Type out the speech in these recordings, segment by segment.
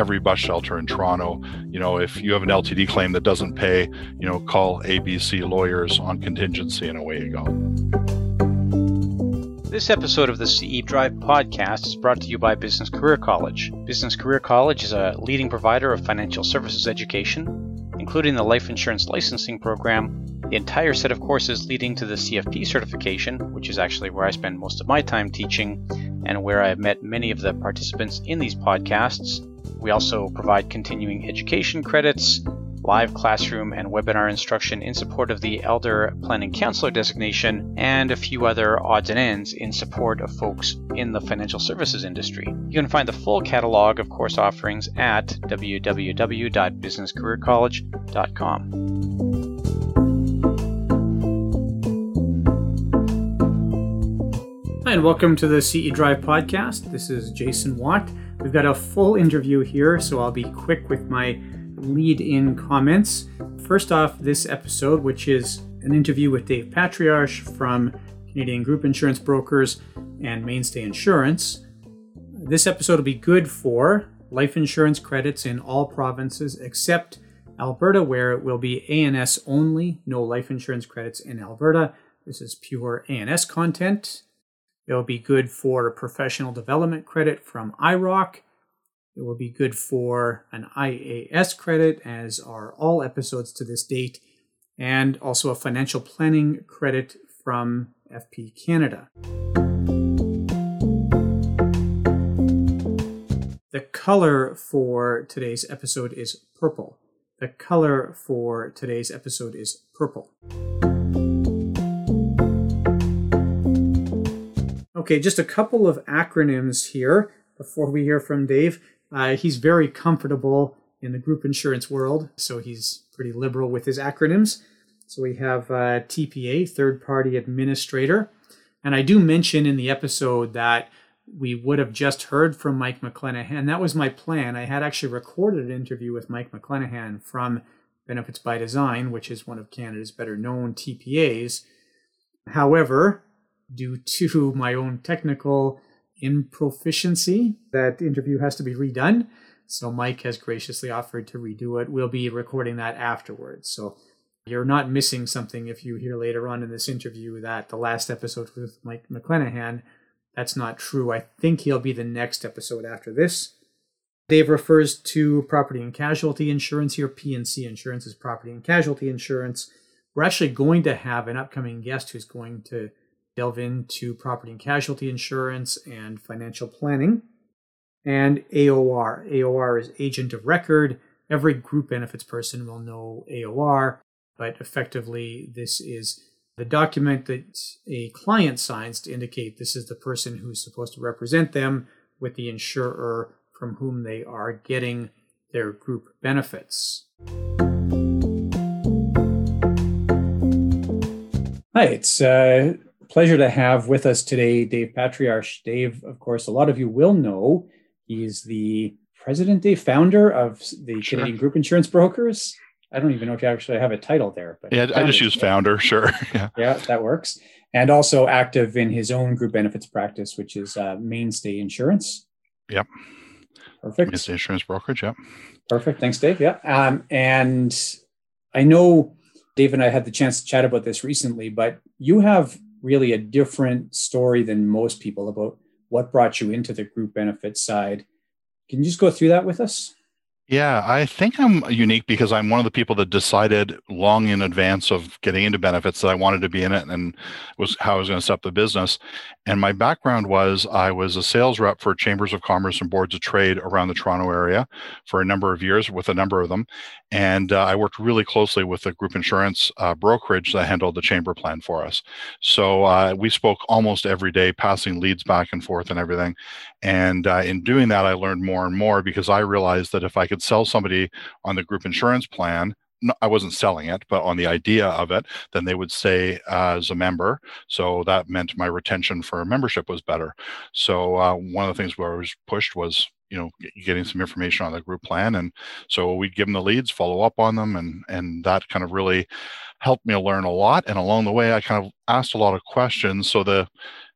every bus shelter in Toronto. You know, if you have an LTD claim that doesn't pay, you know, call ABC lawyers on contingency and away you go. This episode of the CE Drive podcast is brought to you by Business Career College. Business Career College is a leading provider of financial services education, including the life insurance licensing program, the entire set of courses leading to the CFP certification, which is actually where I spend most of my time teaching and where I have met many of the participants in these podcasts. We also provide continuing education credits, live classroom and webinar instruction in support of the Elder Planning Counselor designation, and a few other odds and ends in support of folks in the financial services industry. You can find the full catalog of course offerings at www.businesscareercollege.com. Hi, and welcome to the CE Drive podcast. This is Jason Watt. We've got a full interview here, so I'll be quick with my lead in comments. First off, this episode, which is an interview with Dave Patriarch from Canadian Group Insurance Brokers and Mainstay Insurance. This episode will be good for life insurance credits in all provinces except Alberta, where it will be ANS only, no life insurance credits in Alberta. This is pure ANS content. It'll be good for professional development credit from IIROC it will be good for an IAS credit, as are all episodes to this date, and also a financial planning credit from FP Canada. The color for today's episode is purple. The color for today's episode is purple. Okay, just a couple of acronyms here before we hear from Dave. Uh, he's very comfortable in the group insurance world, so he's pretty liberal with his acronyms. So we have uh, TPA, third party administrator. And I do mention in the episode that we would have just heard from Mike McClenahan. That was my plan. I had actually recorded an interview with Mike McClenahan from Benefits by Design, which is one of Canada's better known TPAs. However, due to my own technical improficiency. That interview has to be redone. So Mike has graciously offered to redo it. We'll be recording that afterwards. So you're not missing something if you hear later on in this interview that the last episode with Mike McClenahan, that's not true. I think he'll be the next episode after this. Dave refers to property and casualty insurance here. P&C insurance is property and casualty insurance. We're actually going to have an upcoming guest who's going to delve into property and casualty insurance and financial planning. And AOR. AOR is agent of record. Every group benefits person will know AOR, but effectively, this is the document that a client signs to indicate this is the person who's supposed to represent them with the insurer from whom they are getting their group benefits. Hi, it's uh, pleasure to have with us today Dave Patriarch. Dave, of course, a lot of you will know he's the president, Dave, founder of the sure. Canadian Group Insurance Brokers. I don't even know if you actually have a title there, but yeah, I just use founder. Sure, yeah, yeah, that works. And also active in his own group benefits practice, which is uh, Mainstay Insurance. Yep. Perfect. Mainstay Insurance Brokerage. Yep. Perfect. Thanks, Dave. Yeah. Um, and I know Dave and I had the chance to chat about this recently, but you have really a different story than most people about what brought you into the group benefits side. Can you just go through that with us? Yeah, I think I'm unique because I'm one of the people that decided long in advance of getting into benefits that I wanted to be in it and was how I was going to set up the business. And my background was I was a sales rep for chambers of commerce and boards of trade around the Toronto area for a number of years with a number of them. And uh, I worked really closely with a group insurance uh, brokerage that handled the chamber plan for us. So uh, we spoke almost every day, passing leads back and forth and everything. And uh, in doing that, I learned more and more because I realized that if I could sell somebody on the group insurance plan, I wasn't selling it, but on the idea of it, then they would stay uh, as a member. So that meant my retention for membership was better. So uh, one of the things where I was pushed was, you know, getting some information on the group plan, and so we'd give them the leads, follow up on them, and and that kind of really helped me learn a lot. And along the way, I kind of asked a lot of questions. So the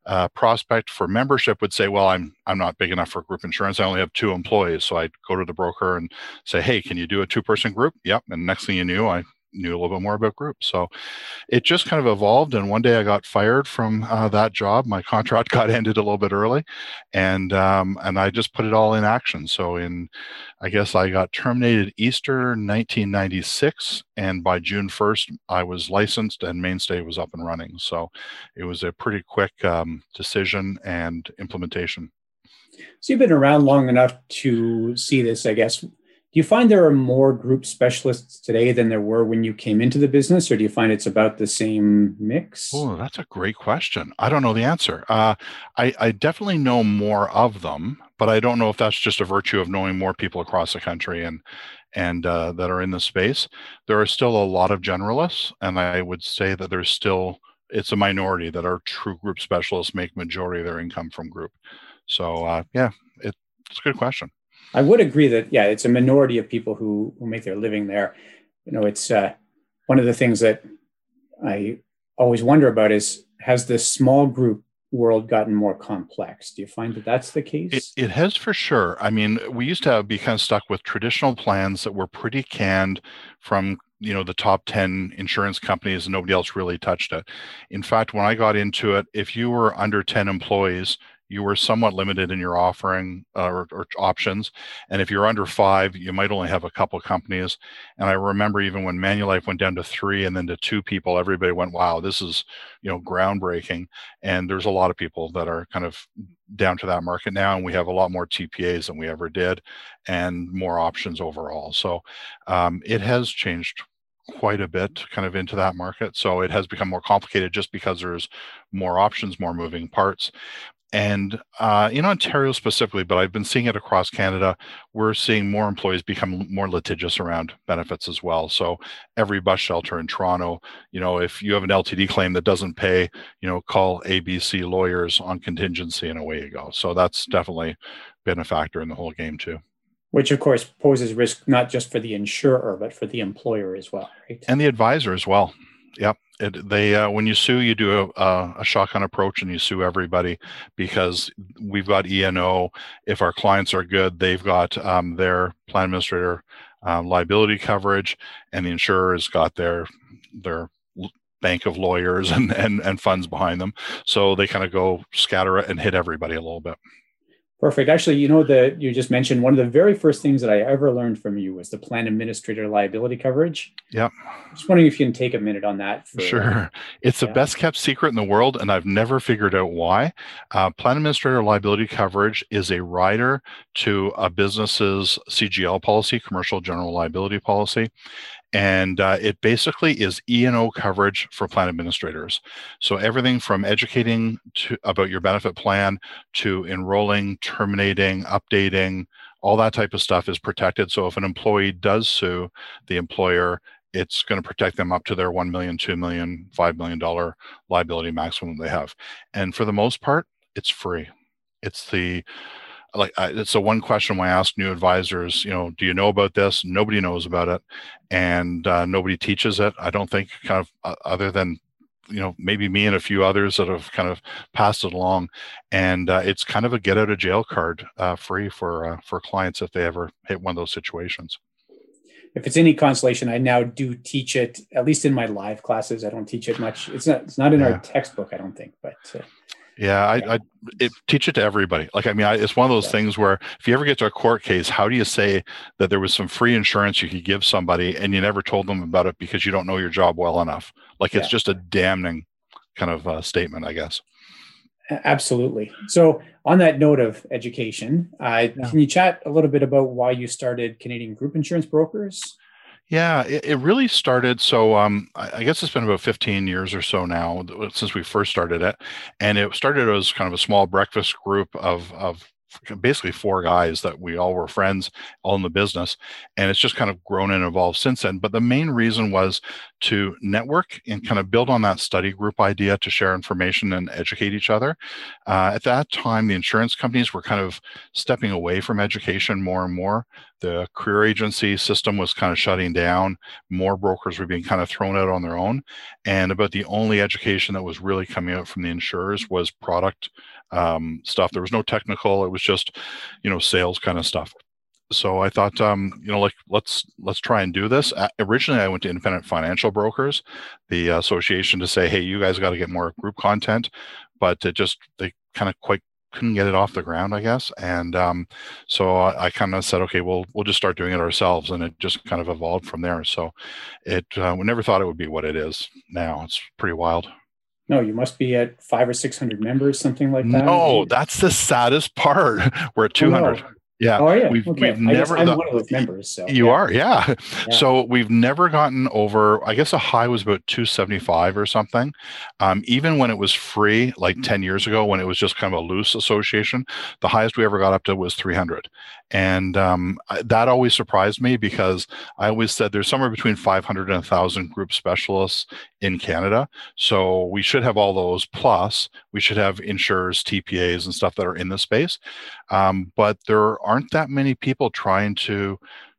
uh, prospect for membership would say, "Well, I'm I'm not big enough for group insurance. I only have two employees." So I'd go to the broker and say, "Hey, can you do a two-person group?" Yep. And next thing you knew, I knew a little bit more about groups. So it just kind of evolved. And one day I got fired from uh, that job. My contract got ended a little bit early, and um, and I just put it all in action. So in, I guess I got terminated Easter 1996, and by June 1st I was licensed and Mainstay was up and running. So it was a pretty quick um, decision and implementation. So you've been around long enough to see this, I guess do you find there are more group specialists today than there were when you came into the business, or do you find it's about the same mix? Oh, that's a great question. I don't know the answer. Uh, I, I definitely know more of them, but I don't know if that's just a virtue of knowing more people across the country and and uh, that are in the space. There are still a lot of generalists, and I would say that there's still it's a minority that are true group specialists make majority of their income from group. So uh, yeah, it, it's a good question. I would agree that yeah, it's a minority of people who who make their living there. You know, it's uh, one of the things that I always wonder about is has this small group world gotten more complex? Do you find that that's the case? It, it has for sure. I mean, we used to be kind of stuck with traditional plans that were pretty canned from you know the top 10 insurance companies and nobody else really touched it in fact when i got into it if you were under 10 employees you were somewhat limited in your offering uh, or, or, options. And if you're under five, you might only have a couple companies. And I remember even when Manulife went down to three and then to two people, everybody went, "Wow, this is you know groundbreaking." And there's a lot of people that are kind of down to that market now, and we have a lot more TPAs than we ever did, and more options overall. So um, it has changed quite a bit kind of into that market so it has become more complicated just because there's more options more moving parts and uh, in Ontario specifically, but I've been seeing it across Canada, we're seeing more employees become more litigious around benefits as well. So every bus shelter in Toronto, you know, if you have an LTD claim that doesn't pay, you know, call ABC lawyers on contingency and away you go. So that's definitely been a factor in the whole game too. Which of course poses risk not just for the insurer, but for the employer as well, right? And the advisor as well. Yep. It, they uh, when you sue, you do a, a, shotgun approach and you sue everybody because we've got E&O. If our clients are good, they've got um, their plan administrator um, liability coverage, and the insurer has got their their bank of lawyers and, and, and funds behind them. So they kind of go scatter it and hit everybody a little bit. Perfect. Actually, you know that you just mentioned one of the very first things that I ever learned from you was the plan administrator liability coverage. Yep. Just wondering if you can take a minute on that. For, sure. It's yeah. the best kept secret in the world, and I've never figured out why. Uh, plan administrator liability coverage is a rider to a business's CGL policy, commercial general liability policy, and uh, it basically is E&O coverage for plan administrators. So everything from educating to, about your benefit plan to enrolling, terminating, updating, all that type of stuff is protected. So if an employee does sue the employer, it's going to protect them up to their $1 million, $2 million, $5 million liability maximum they have. And for the most part, it's free. It's the like it's the one question when I ask new advisors. You know, do you know about this? Nobody knows about it, and uh, nobody teaches it. I don't think, kind of, uh, other than you know maybe me and a few others that have kind of passed it along and uh, it's kind of a get out of jail card uh, free for uh, for clients if they ever hit one of those situations if it's any consolation i now do teach it at least in my live classes i don't teach it much it's not it's not in yeah. our textbook i don't think but uh, yeah, I, I it, teach it to everybody. Like, I mean, I, it's one of those yeah. things where if you ever get to a court case, how do you say that there was some free insurance you could give somebody and you never told them about it because you don't know your job well enough? Like, it's yeah. just a damning kind of uh, statement, I guess. Absolutely. So, on that note of education, uh, yeah. can you chat a little bit about why you started Canadian Group Insurance Brokers? Yeah, it, it really started. So um, I, I guess it's been about 15 years or so now since we first started it, and it started as kind of a small breakfast group of of basically four guys that we all were friends, all in the business, and it's just kind of grown and evolved since then. But the main reason was to network and kind of build on that study group idea to share information and educate each other. Uh, at that time, the insurance companies were kind of stepping away from education more and more. The career agency system was kind of shutting down. More brokers were being kind of thrown out on their own. And about the only education that was really coming out from the insurers was product um, stuff. There was no technical. It was just, you know, sales kind of stuff. So I thought, um, you know, like let's let's try and do this. Uh, originally, I went to independent financial brokers, the association, to say, hey, you guys got to get more group content, but it just they kind of quite couldn't get it off the ground, I guess. And um, so I, I kind of said, okay, well, we'll just start doing it ourselves, and it just kind of evolved from there. So it uh, we never thought it would be what it is now. It's pretty wild. No, you must be at five or six hundred members, something like that. No, that's the saddest part. We're at oh, two hundred. Oh, no. Yeah. Oh, yeah. We've, okay. we've never. I'm the, one of those members. So you yeah. are, yeah. yeah. So we've never gotten over. I guess a high was about 275 or something. Um, even when it was free, like 10 years ago, when it was just kind of a loose association, the highest we ever got up to was 300, and um, that always surprised me because I always said there's somewhere between 500 and 1,000 group specialists in Canada. So we should have all those. Plus, we should have insurers, TPAs, and stuff that are in the space. Um, but there aren't that many people trying to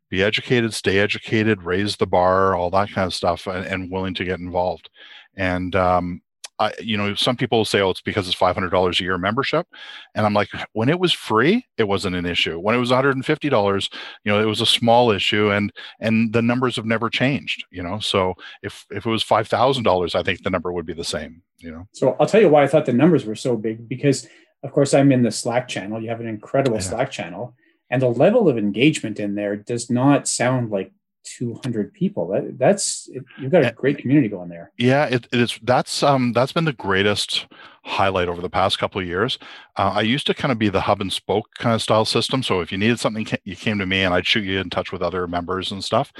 be educated, stay educated, raise the bar, all that kind of stuff, and, and willing to get involved. And um, I, you know, some people say, "Oh, it's because it's five hundred dollars a year membership," and I'm like, when it was free, it wasn't an issue. When it was one hundred and fifty dollars, you know, it was a small issue, and and the numbers have never changed. You know, so if if it was five thousand dollars, I think the number would be the same. You know. So I'll tell you why I thought the numbers were so big because, of course, I'm in the Slack channel. You have an incredible yeah. Slack channel, and the level of engagement in there does not sound like 200 people. That that's it, you've got a great community going there. Yeah it, it is that's um that's been the greatest highlight over the past couple of years. Uh, i used to kind of be the hub and spoke kind of style system. So if you needed something you came to me and i'd shoot you in touch with other members and stuff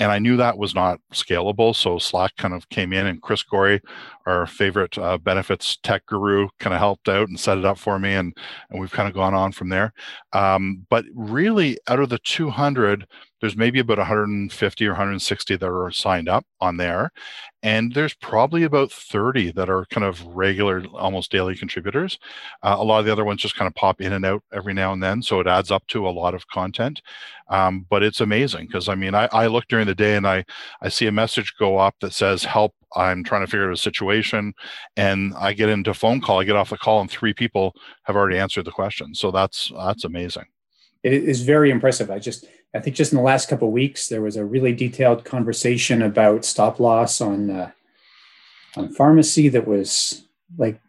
and I knew that was not scalable. So Slack kind of came in, and Chris Gorey, our favorite uh, benefits tech guru, kind of helped out and set it up for me, and and we've kind of gone on from there. Um, but really, out of the 200, there's maybe about 150 or 160 that are signed up on there, and there's probably about 30 that are kind of regular, almost daily contributors. Uh, a lot of the other ones just kind of pop in and out every now and then, so it adds up to a lot of content. Um, but it's amazing because I mean, I, I look during the day and I I see a message go up that says help. I'm trying to figure out a situation, and I get into a phone call. I get off the call, and three people have already answered the question. So that's that's amazing it is very impressive. I just, I think just in the last couple weeks, there was a really detailed conversation about stop loss on, uh, on pharmacy that was like,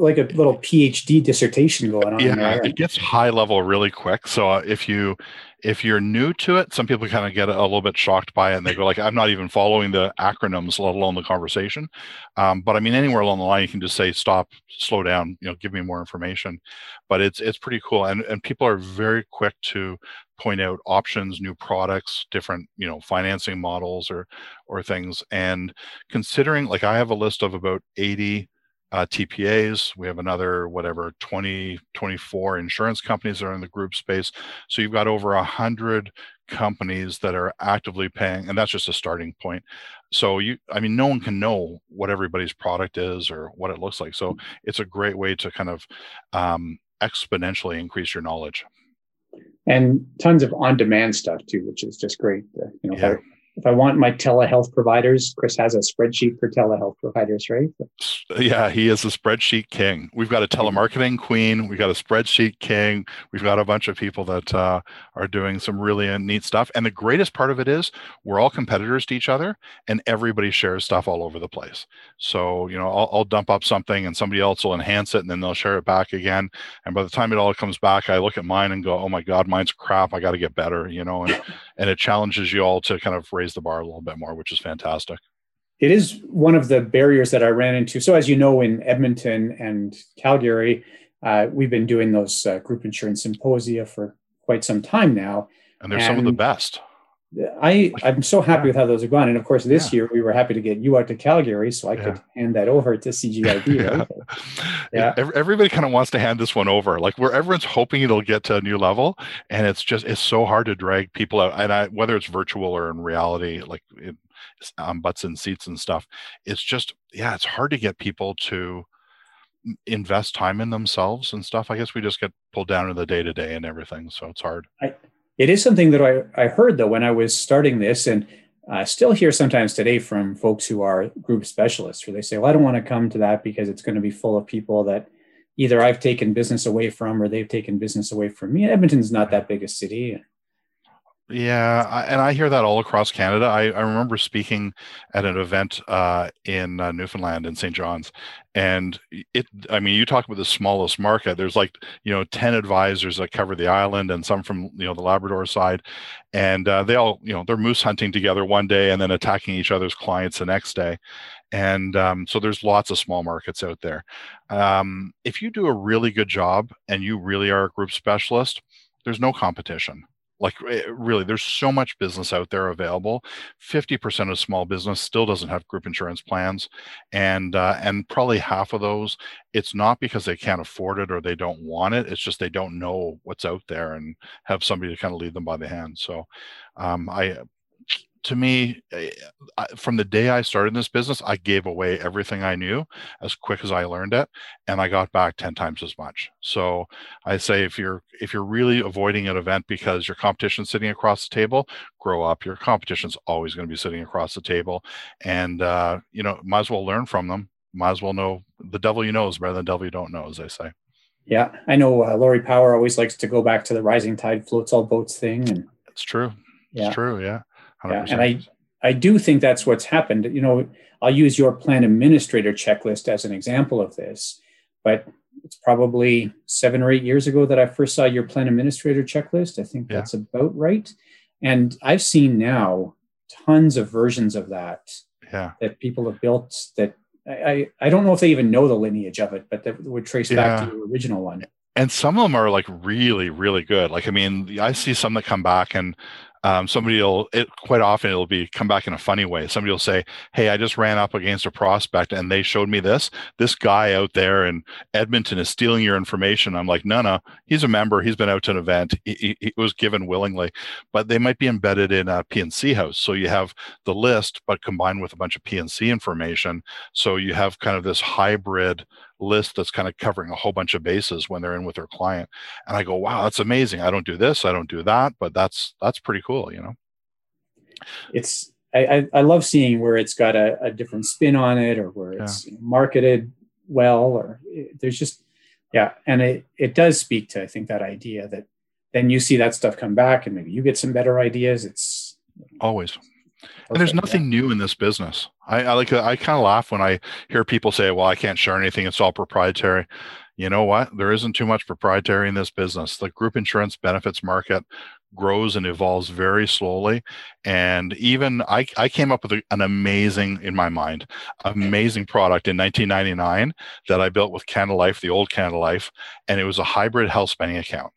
like a little PhD dissertation going on. Yeah, there. it gets high level really quick. So uh, if you if you're new to it, some people kind of get a little bit shocked by it and they go like, I'm not even following the acronyms, let alone the conversation. Um, but I mean, anywhere along the line, you can just say, stop, slow down, you know, give me more information. But it's it's pretty cool, and and people are very quick to point out options, new products, different you know financing models or or things. And considering, like, I have a list of about 80 uh, TPAs. We have another, whatever, 20, 24 insurance companies that are in the group space. So you've got over a hundred companies that are actively paying, and that's just a starting point. So you, I mean, no one can know what everybody's product is or what it looks like. So it's a great way to kind of um, exponentially increase your knowledge. And tons of on-demand stuff too, which is just great. Uh, you know, yeah if I want my telehealth providers, Chris has a spreadsheet for telehealth providers, right? Yeah, he is a spreadsheet king. We've got a telemarketing queen. We've got a spreadsheet king. We've got a bunch of people that uh, are doing some really neat stuff. And the greatest part of it is we're all competitors to each other, and everybody shares stuff all over the place. So you know, I'll, I'll dump up something, and somebody else will enhance it, and then they'll share it back again. And by the time it all comes back, I look at mine and go, "Oh my God, mine's crap. I got to get better." You know, and and it challenges you all to kind of raise the bar a little bit more, which is fantastic. It is one of the barriers that I ran into. So, as you know, in Edmonton and Calgary, uh, we've been doing those uh, group insurance symposia for quite some time now. And they're and, some of the best. I I'm so happy with how those have gone, and of course this yeah. year we were happy to get you out to Calgary, so I yeah. could hand that over to CGIB. Right? yeah, yeah. Everybody kind of wants to hand this one over, like where everyone's hoping it'll get to a new level, and it's just it's so hard to drag people out, and I, whether it's virtual or in reality, like it, um, butts and seats and stuff, it's just yeah, it's hard to get people to invest time in themselves and stuff. I guess we just get pulled down to the day to day and everything, so it's hard. I, it is something that I, I heard though when I was starting this, and I still hear sometimes today from folks who are group specialists, where they say, "Well, I don't want to come to that because it's going to be full of people that either I've taken business away from or they've taken business away from me." Edmonton's not that big a city. Yeah, I, and I hear that all across Canada. I, I remember speaking at an event uh, in uh, Newfoundland in St. John's, and it. I mean, you talk about the smallest market. There's like you know ten advisors that cover the island, and some from you know the Labrador side, and uh, they all you know they're moose hunting together one day and then attacking each other's clients the next day, and um, so there's lots of small markets out there. Um, if you do a really good job and you really are a group specialist, there's no competition like eh, really there's so much business out there available. 50% of small business still doesn't have group insurance plans and uh, and probably half of those it's not because they can't afford it or they don't want it it's just they don't know what's out there and have somebody to kind of lead them by the hand. So um, i to me, eh, from the day I started this business, I gave away everything I knew as quick as I learned it, and I got back ten times as much. So I say if you're if you're really avoiding an event because your competition's sitting across the table, grow up. Your competition's always going to be sitting across the table, and uh, you know might as well learn from them. Might as well know the devil you know is better than the devil you don't know, as they say. Yeah, I know. Uh, Laurie Power always likes to go back to the rising tide floats all boats thing, and it's true. Yeah. It's true. Yeah. 100%. Yeah, and I I do think that's what's happened. You know, I'll use your plan administrator checklist as an example of this, but it's probably seven or eight years ago that I first saw your plan administrator checklist. I think yeah. that's about right. And I've seen now tons of versions of that yeah. that people have built that I, I don't know if they even know the lineage of it, but that would trace yeah. back to the original one. And some of them are like really, really good. Like, I mean, I see some that come back and um, somebody will it quite often it'll be come back in a funny way. Somebody will say hey i just ran up against a prospect and they showed me this. This guy out there in edmonton is stealing your information. I'm like no no. He's a member. He's been out to an event. He, he was given willingly. But they might be embedded in a P&C house. So you have the list but combined with a bunch of P&C information. So you have kind of this hybrid list that's kind of covering a whole bunch of bases when they're in with their client and i go wow that's amazing i don't do this i don't do that but that's that's pretty cool you know it's i i love seeing where it's got a, a different spin on it or where it's yeah. marketed well or it, there's just yeah and it it does speak to i think that idea that then you see that stuff come back and maybe you get some better ideas it's always and there's nothing yeah. new in this business. I, I like I kind of laugh when I hear people say, "Well, I can't share anything; it's all proprietary." You know what? There isn't too much proprietary in this business. The group insurance benefits market grows and evolves very slowly. And even I, I came up with a, an amazing, in my mind, amazing product in 1999 that I built with Canada Life, the old Canada Life, and it was a hybrid health spending account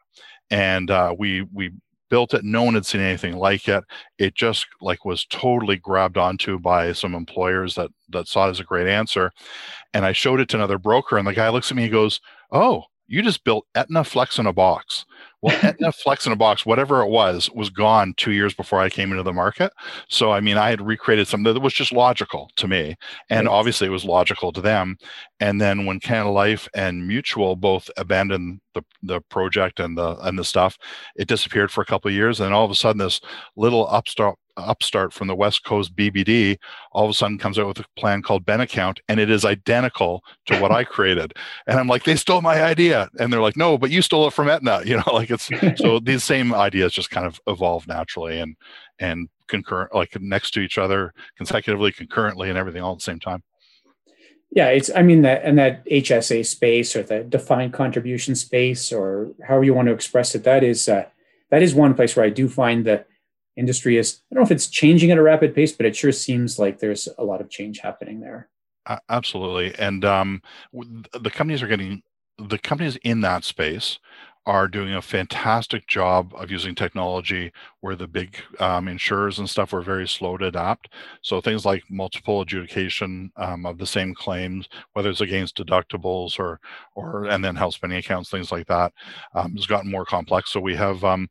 and uh, we we built it. No one had seen anything like it. It just like was totally grabbed onto by some employers that that saw it as a great answer. And I showed it to another broker, and the guy looks at me and goes, "Oh, you just built Aetna Flex in a box." Well, Aetna Flex in a box, whatever it was, was gone two years before I came into the market. So, I mean, I had recreated something that was just logical to me. And yes. obviously, it was logical to them. And then when Canada Life and Mutual both abandoned the, the project and the and the stuff, it disappeared for a couple of years. And all of a sudden, this little upstart upstart from the West Coast BBD all of a sudden comes out with a plan called Ben Account, and it is identical to what I created. And I'm like, they stole my idea, and they're like, no, but you stole it from Aetna. You know, like it's so these same ideas just kind of evolve naturally and and concurrent, like next to each other, consecutively, concurrently, and everything all at the same time. Yeah, it's I mean that and that HSA space or the defined contribution space or however you want to express it, that is uh, that is one place where I do find that industry is i don't know if it's changing at a rapid pace but it sure seems like there's a lot of change happening there uh, absolutely and um, the companies are getting the companies in that space are doing a fantastic job of using technology where the big um, insurers and stuff were very slow to adapt. So things like multiple adjudication um, of the same claims, whether it's against deductibles or or and then health spending accounts, things like that, um, has gotten more complex. So we have um,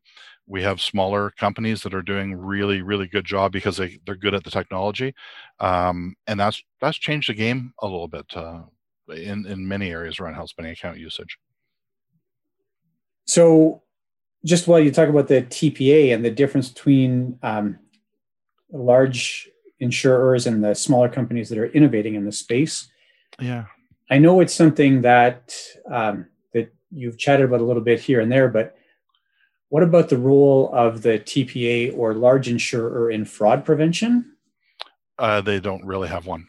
we have smaller companies that are doing really really good job because they, they're good at the technology um, and that's that's changed the game a little bit uh, in in many areas around health spending account usage. So, just while you talk about the TPA and the difference between um, large insurers and the smaller companies that are innovating in the space, yeah, I know it's something that um, that you've chatted about a little bit here and there, but what about the role of the TPA or large insurer in fraud prevention? Uh, they don't really have one.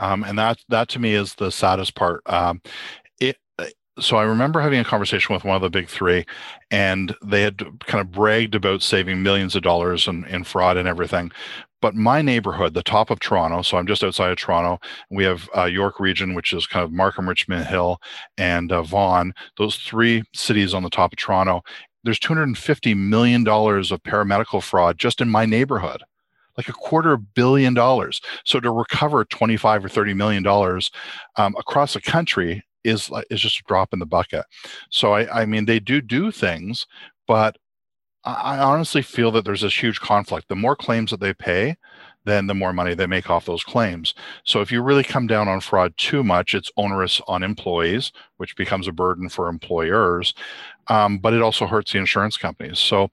Um, and that that to me is the saddest part. Um, so I remember having a conversation with one of the big three, and they had kind of bragged about saving millions of dollars in, in fraud and everything. But my neighborhood, the top of Toronto, so I'm just outside of Toronto. We have uh, York Region, which is kind of Markham, Richmond Hill, and uh, Vaughan. Those three cities on the top of Toronto. There's 250 million dollars of paramedical fraud just in my neighborhood like a quarter billion dollars. So to recover 25 or 30 million dollars um, across the country is is just a drop in the bucket. So I, I mean, they do do things, but I honestly feel that there's this huge conflict. The more claims that they pay, then the more money they make off those claims. So if you really come down on fraud too much, it's onerous on employees, which becomes a burden for employers, um, but it also hurts the insurance companies. So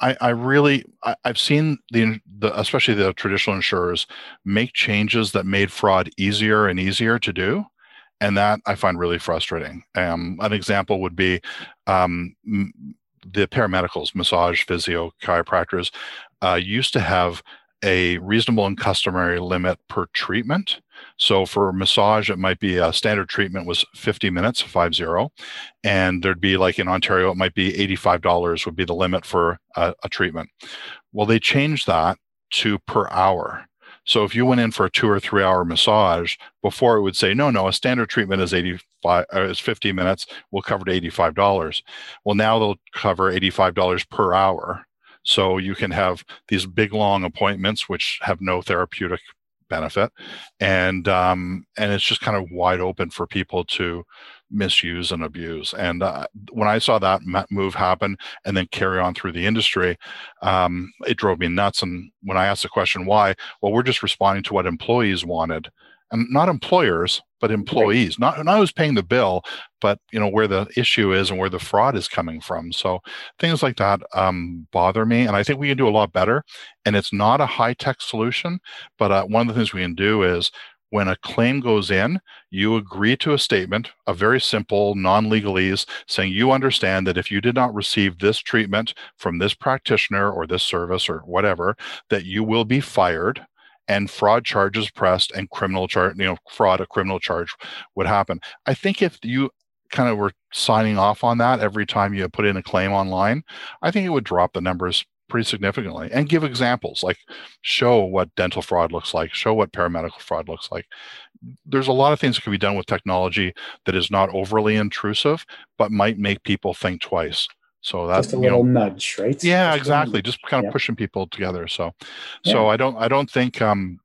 I, I really I, have seen the, the especially the traditional insurers make changes that made fraud easier and easier to do and that I find really frustrating. Um, an example would be um, the paramedicals, massage, physio, chiropractors uh, used to have a reasonable and customary limit per treatment. So for massage, it might be a standard treatment was 50 minutes, five zero, and there'd be like in Ontario, it might be $85 would be the limit for a, a treatment. Well, they changed that to per hour. So if you went in for a two or three hour massage, before it would say, no, no, a standard treatment is 85 uh, is 50 minutes, we'll cover to $85. Well, now they'll cover $85 per hour. So you can have these big long appointments which have no therapeutic benefit, and um, and it's just kind of wide open for people to misuse and abuse. And uh, when I saw that move happen and then carry on through the industry, um, it drove me nuts. And when I asked the question why, well, we're just responding to what employees wanted, and not employers, but employees. Right. Not not who's paying the bill, but you know where the issue is and where the fraud is coming from. So things like that um, bother me, and I think we can do a lot better. And it's not a high tech solution, but uh, one of the things we can do is when a claim goes in, you agree to a statement, a very simple non legalese, saying you understand that if you did not receive this treatment from this practitioner or this service or whatever, that you will be fired and fraud charges pressed and criminal charge, you know, fraud, a criminal charge would happen. I think if you kind of were signing off on that every time you put in a claim online, I think it would drop the numbers pretty significantly. And give examples like show what dental fraud looks like show what paramedical fraud looks like. There's a lot of things that can be done with technology that is not overly intrusive but might make people think twice so that's just a little know, nudge right yeah just exactly just kind of yeah. pushing people together so yeah. so i don't i don't think um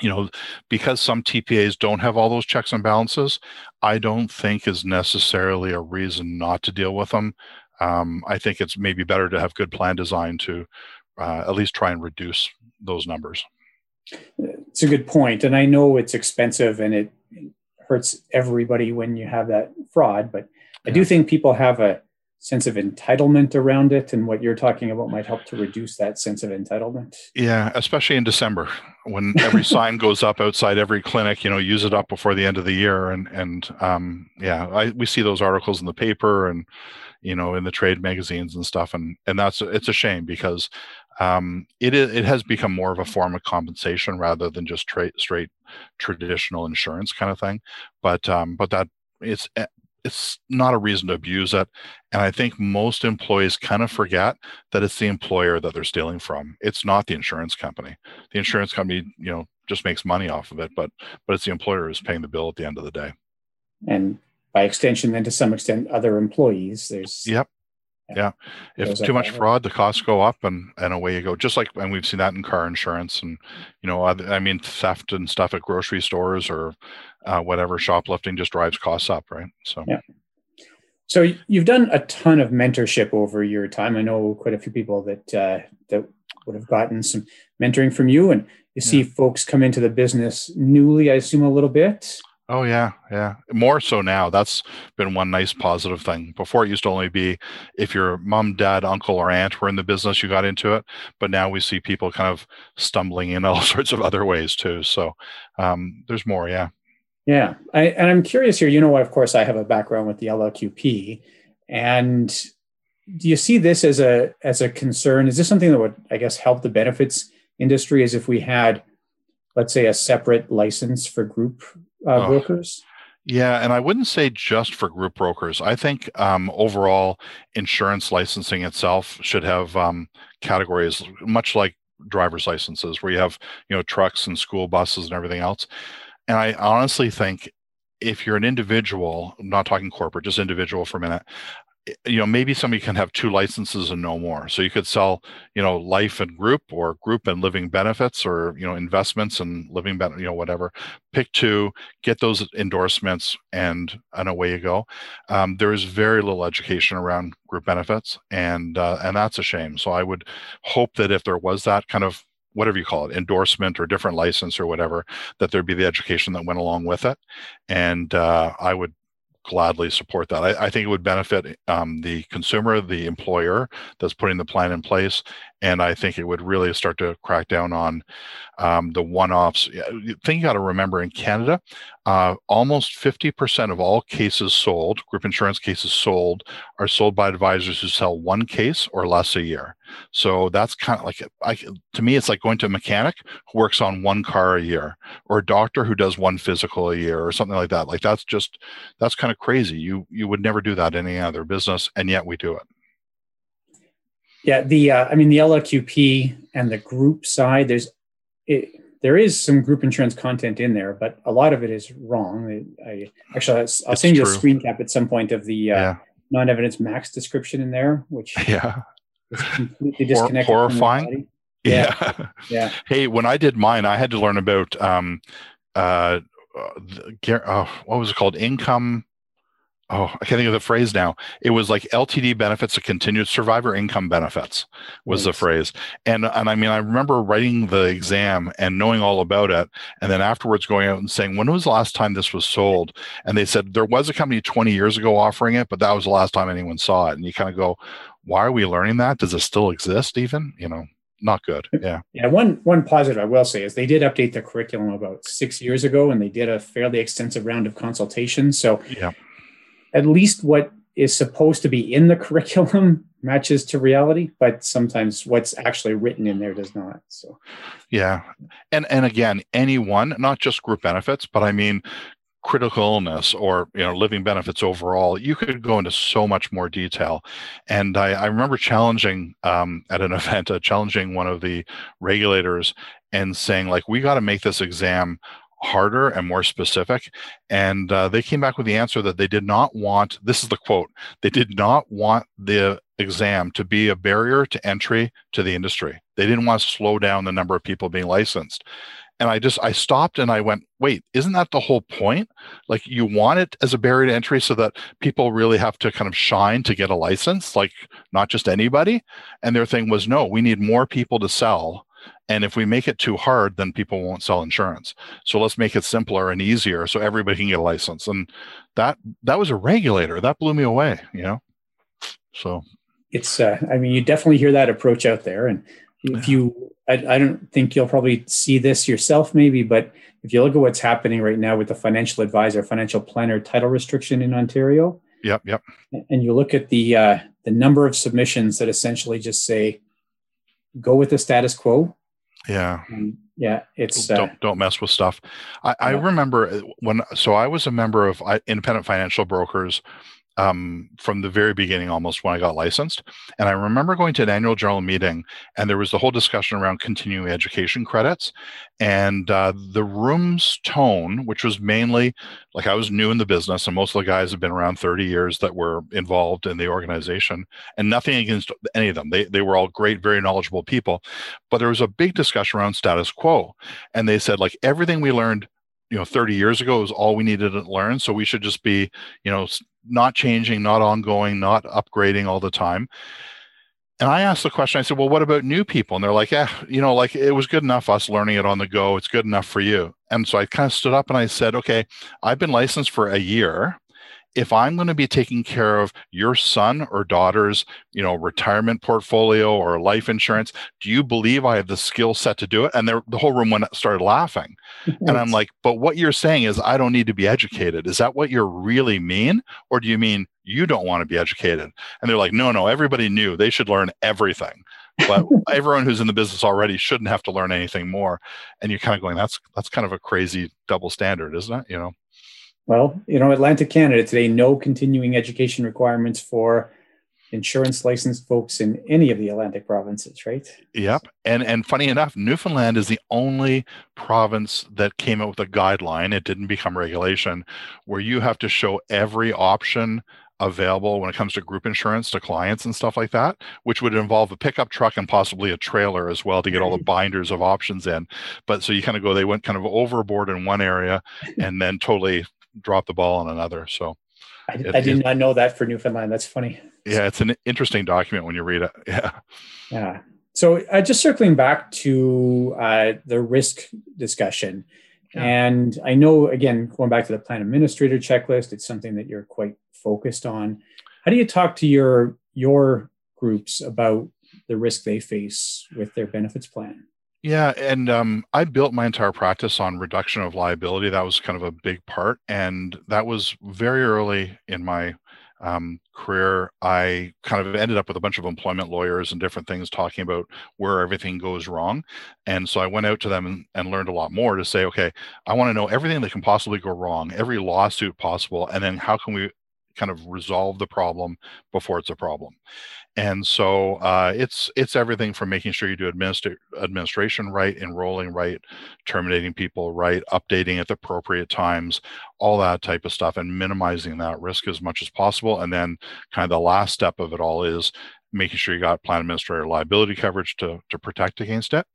you know because some tpas don't have all those checks and balances i don't think is necessarily a reason not to deal with them um, I think it's maybe better to have good plan design to uh, at least try and reduce those numbers. It's a good point, and I know it's expensive and it hurts everybody when you have that fraud, but I do think people have a sense of entitlement around it and what you're talking about might help to reduce that sense of entitlement. Yeah especially in december when every sign goes up outside every clinic you know use it up before the end of the year. And and um, yeah I, we see those articles in the paper and you know in the trade magazines and stuff. And and that's it's a shame because um, it it has become more of a form of compensation rather than just tra- straight traditional insurance kind of thing. But um, but that it's it's not a reason to abuse it and i think most employees kind of forget that it's the employer that they're stealing from it's not the insurance company the insurance company you know just makes money off of it but but it's the employer who's paying the bill at the end of the day and by extension, then to some extent, other employees. There's yep. Yeah. If too much fraud, the costs go up and, and away you go. Just like, and we've seen that in car insurance and, you know, I mean, theft and stuff at grocery stores or uh, whatever, shoplifting just drives costs up, right? So, yeah. So you've done a ton of mentorship over your time. I know quite a few people that uh, that would have gotten some mentoring from you, and you see folks come into the business newly. I assume a little bit. Oh yeah, yeah. More so now. That's been one nice positive thing. Before it used to only be if your mom, dad, uncle, or aunt were in the business, you got into it. But now we see people kind of stumbling in all sorts of other ways too. So um, there's more. Yeah. Yeah, I, and I'm curious here. You know, of course, I have a background with the LLQP, and do you see this as a as a concern? Is this something that would, I guess, help the benefits industry? As if we had, let's say, a separate license for group uh, oh. brokers? Yeah, and I wouldn't say just for group brokers. I think um, overall insurance licensing itself should have um, categories, much like driver's licenses, where you have you know trucks and school buses and everything else. And I honestly think if you're an individual, I'm not talking corporate, just individual for a minute, you know maybe somebody can have two licenses and no more. So you could sell you know life and group or group and living benefits or you know investments and living ben- you know whatever. Pick two get those endorsements and and away you go. Um, there is very little education around group benefits and uh, and that's a shame. So i would hope that if there was that kind of whatever you call it endorsement or different license or whatever that there'd be the education that went along with it. And uh, i would gladly support that. I, I think it would benefit um, the consumer, the employer that's putting the plan in place, and I think it would really start to crack down on um, the one-offs. Thing you got to remember in Canada, uh, almost 50% of all cases sold, group insurance cases sold, are sold by advisors who sell one case or less a year. So that's kind of like, I, to me, it's like going to a mechanic who works on one car a year, or a doctor who does one physical a year, or something like that. Like that's just that's kind of crazy. You you would never do that in any other business, and yet we do it. Yeah, the uh, I mean the LLQP and the group side. There's it, there is some group insurance content in there, but a lot of it is wrong. I, I actually I'll, I'll send you a screen cap at some point of the uh, yeah. non-evidence max description in there, which yeah, is completely disconnected. horrifying. Yeah. yeah. yeah. Hey, when I did mine, I had to learn about um, uh, the, uh, what was it called? Income oh, I can't think of the phrase now. It was like LTD benefits, a continued survivor income benefits was the phrase. And and I mean, I remember writing the exam and knowing all about it, and then afterwards going out and saying, when was the last time this was sold? And they said there was a company 20 years ago offering it, but that was the last time anyone saw it. And you kind of go, why are we learning that? Does it still exist even? You know, not good. Yeah. Yeah. One one positive I will say is they did update the curriculum about six years ago, and they did a fairly extensive round of consultations. So yeah at least what is supposed to be in the curriculum matches to reality but sometimes what's actually written in there does not so. Yeah and and again anyone not just group benefits but i mean critical illness or you know living benefits overall you could go into so much more detail. And i, I remember challenging um, at an event uh, challenging one of the regulators and saying like we got to make this exam harder and more specific. And uh, they came back with the answer that they did not want this is the quote they did not want the exam to be a barrier to entry to the industry. They didn't want to slow down the number of people being licensed. And I just I stopped and I went, wait, isn't that the whole point? Like you want it as a barrier to entry so that people really have to kind of shine to get a license, like not just anybody. And their thing was, no, we need more people to sell and if we make it too hard, then people won't sell insurance. So let's make it simpler and easier so everybody can get a license. And that that was a regulator. That blew me away, you know. So it's uh, I mean, you definitely hear that approach out there. And if you I, I don't think you'll probably see this yourself, maybe, but if you look at what's happening right now with the financial advisor, financial planner title restriction in Ontario. Yep, yep. And you look at the uh, the number of submissions that essentially just say, go with the status quo yeah. Um, yeah, it's don't uh, don't mess with stuff. I, I remember uh, when so I was a member of independent financial brokers um, from the very beginning, almost when I got licensed. And I remember going to an annual general meeting, and there was the whole discussion around continuing education credits. And uh, the room's tone, which was mainly like I was new in the business, and most of the guys have been around 30 years that were involved in the organization, and nothing against any of them. They, they were all great, very knowledgeable people. But there was a big discussion around status quo. And they said, like, everything we learned you know 30 years ago was all we needed to learn. So we should just be you know not changing not ongoing not upgrading all the time. And i asked the question i said well what about new people? And they're like yeah you know like it was good enough us learning it on the go. It's good enough for you. And so i kind of stood up and i said okay i've been licensed for a year if I'm going to be taking care of your son or daughter's, you know, retirement portfolio or life insurance, do you believe I have the skill set to do it? And the whole room went started laughing. And I'm like, but what you're saying is I don't need to be educated. Is that what you really mean? Or do you mean you don't want to be educated? And they're like, no, no, everybody knew they should learn everything. but everyone who's in the business already shouldn't have to learn anything more. And you're kind of going, that's that's kind of a crazy double standard, isn't it? You know. Well, you know, Atlantic Canada today, no continuing education requirements for insurance licensed folks in any of the Atlantic provinces, right? Yep. And and funny enough, Newfoundland is the only province that came out with a guideline. It didn't become regulation where you have to show every option available when it comes to group insurance to clients and stuff like that, which would involve a pickup truck and possibly a trailer as well to get all the binders of options in. But so you kind of go, they went kind of overboard in one area and then totally drop the ball on another. So I, it, I did not know that for Newfoundland. That's funny. Yeah, it's an interesting document when you read it. Yeah. Yeah. So uh, just circling back to uh, the risk discussion. Yeah. And I know, again, going back to the plan administrator checklist, it's something that you're quite focused on. How do you talk to your your groups about the risk they face with their benefits plan? Yeah, and um, I built my entire practice on reduction of liability. That was kind of a big part, and that was very early in my um, career. I kind of ended up with a bunch of employment lawyers and different things talking about where everything goes wrong, and so I went out to them and, and learned a lot more to say, okay, I want to know everything that can possibly go wrong, every lawsuit possible, and then how can we kind of resolve the problem before it's a problem. And so uh, it's it's everything from making sure you do administ- administration right enrolling right terminating people right updating at the appropriate times all that type of stuff and minimizing that risk as much as possible. And then kind of the last step of it all is making sure you got plan administrator liability coverage to, to protect against it.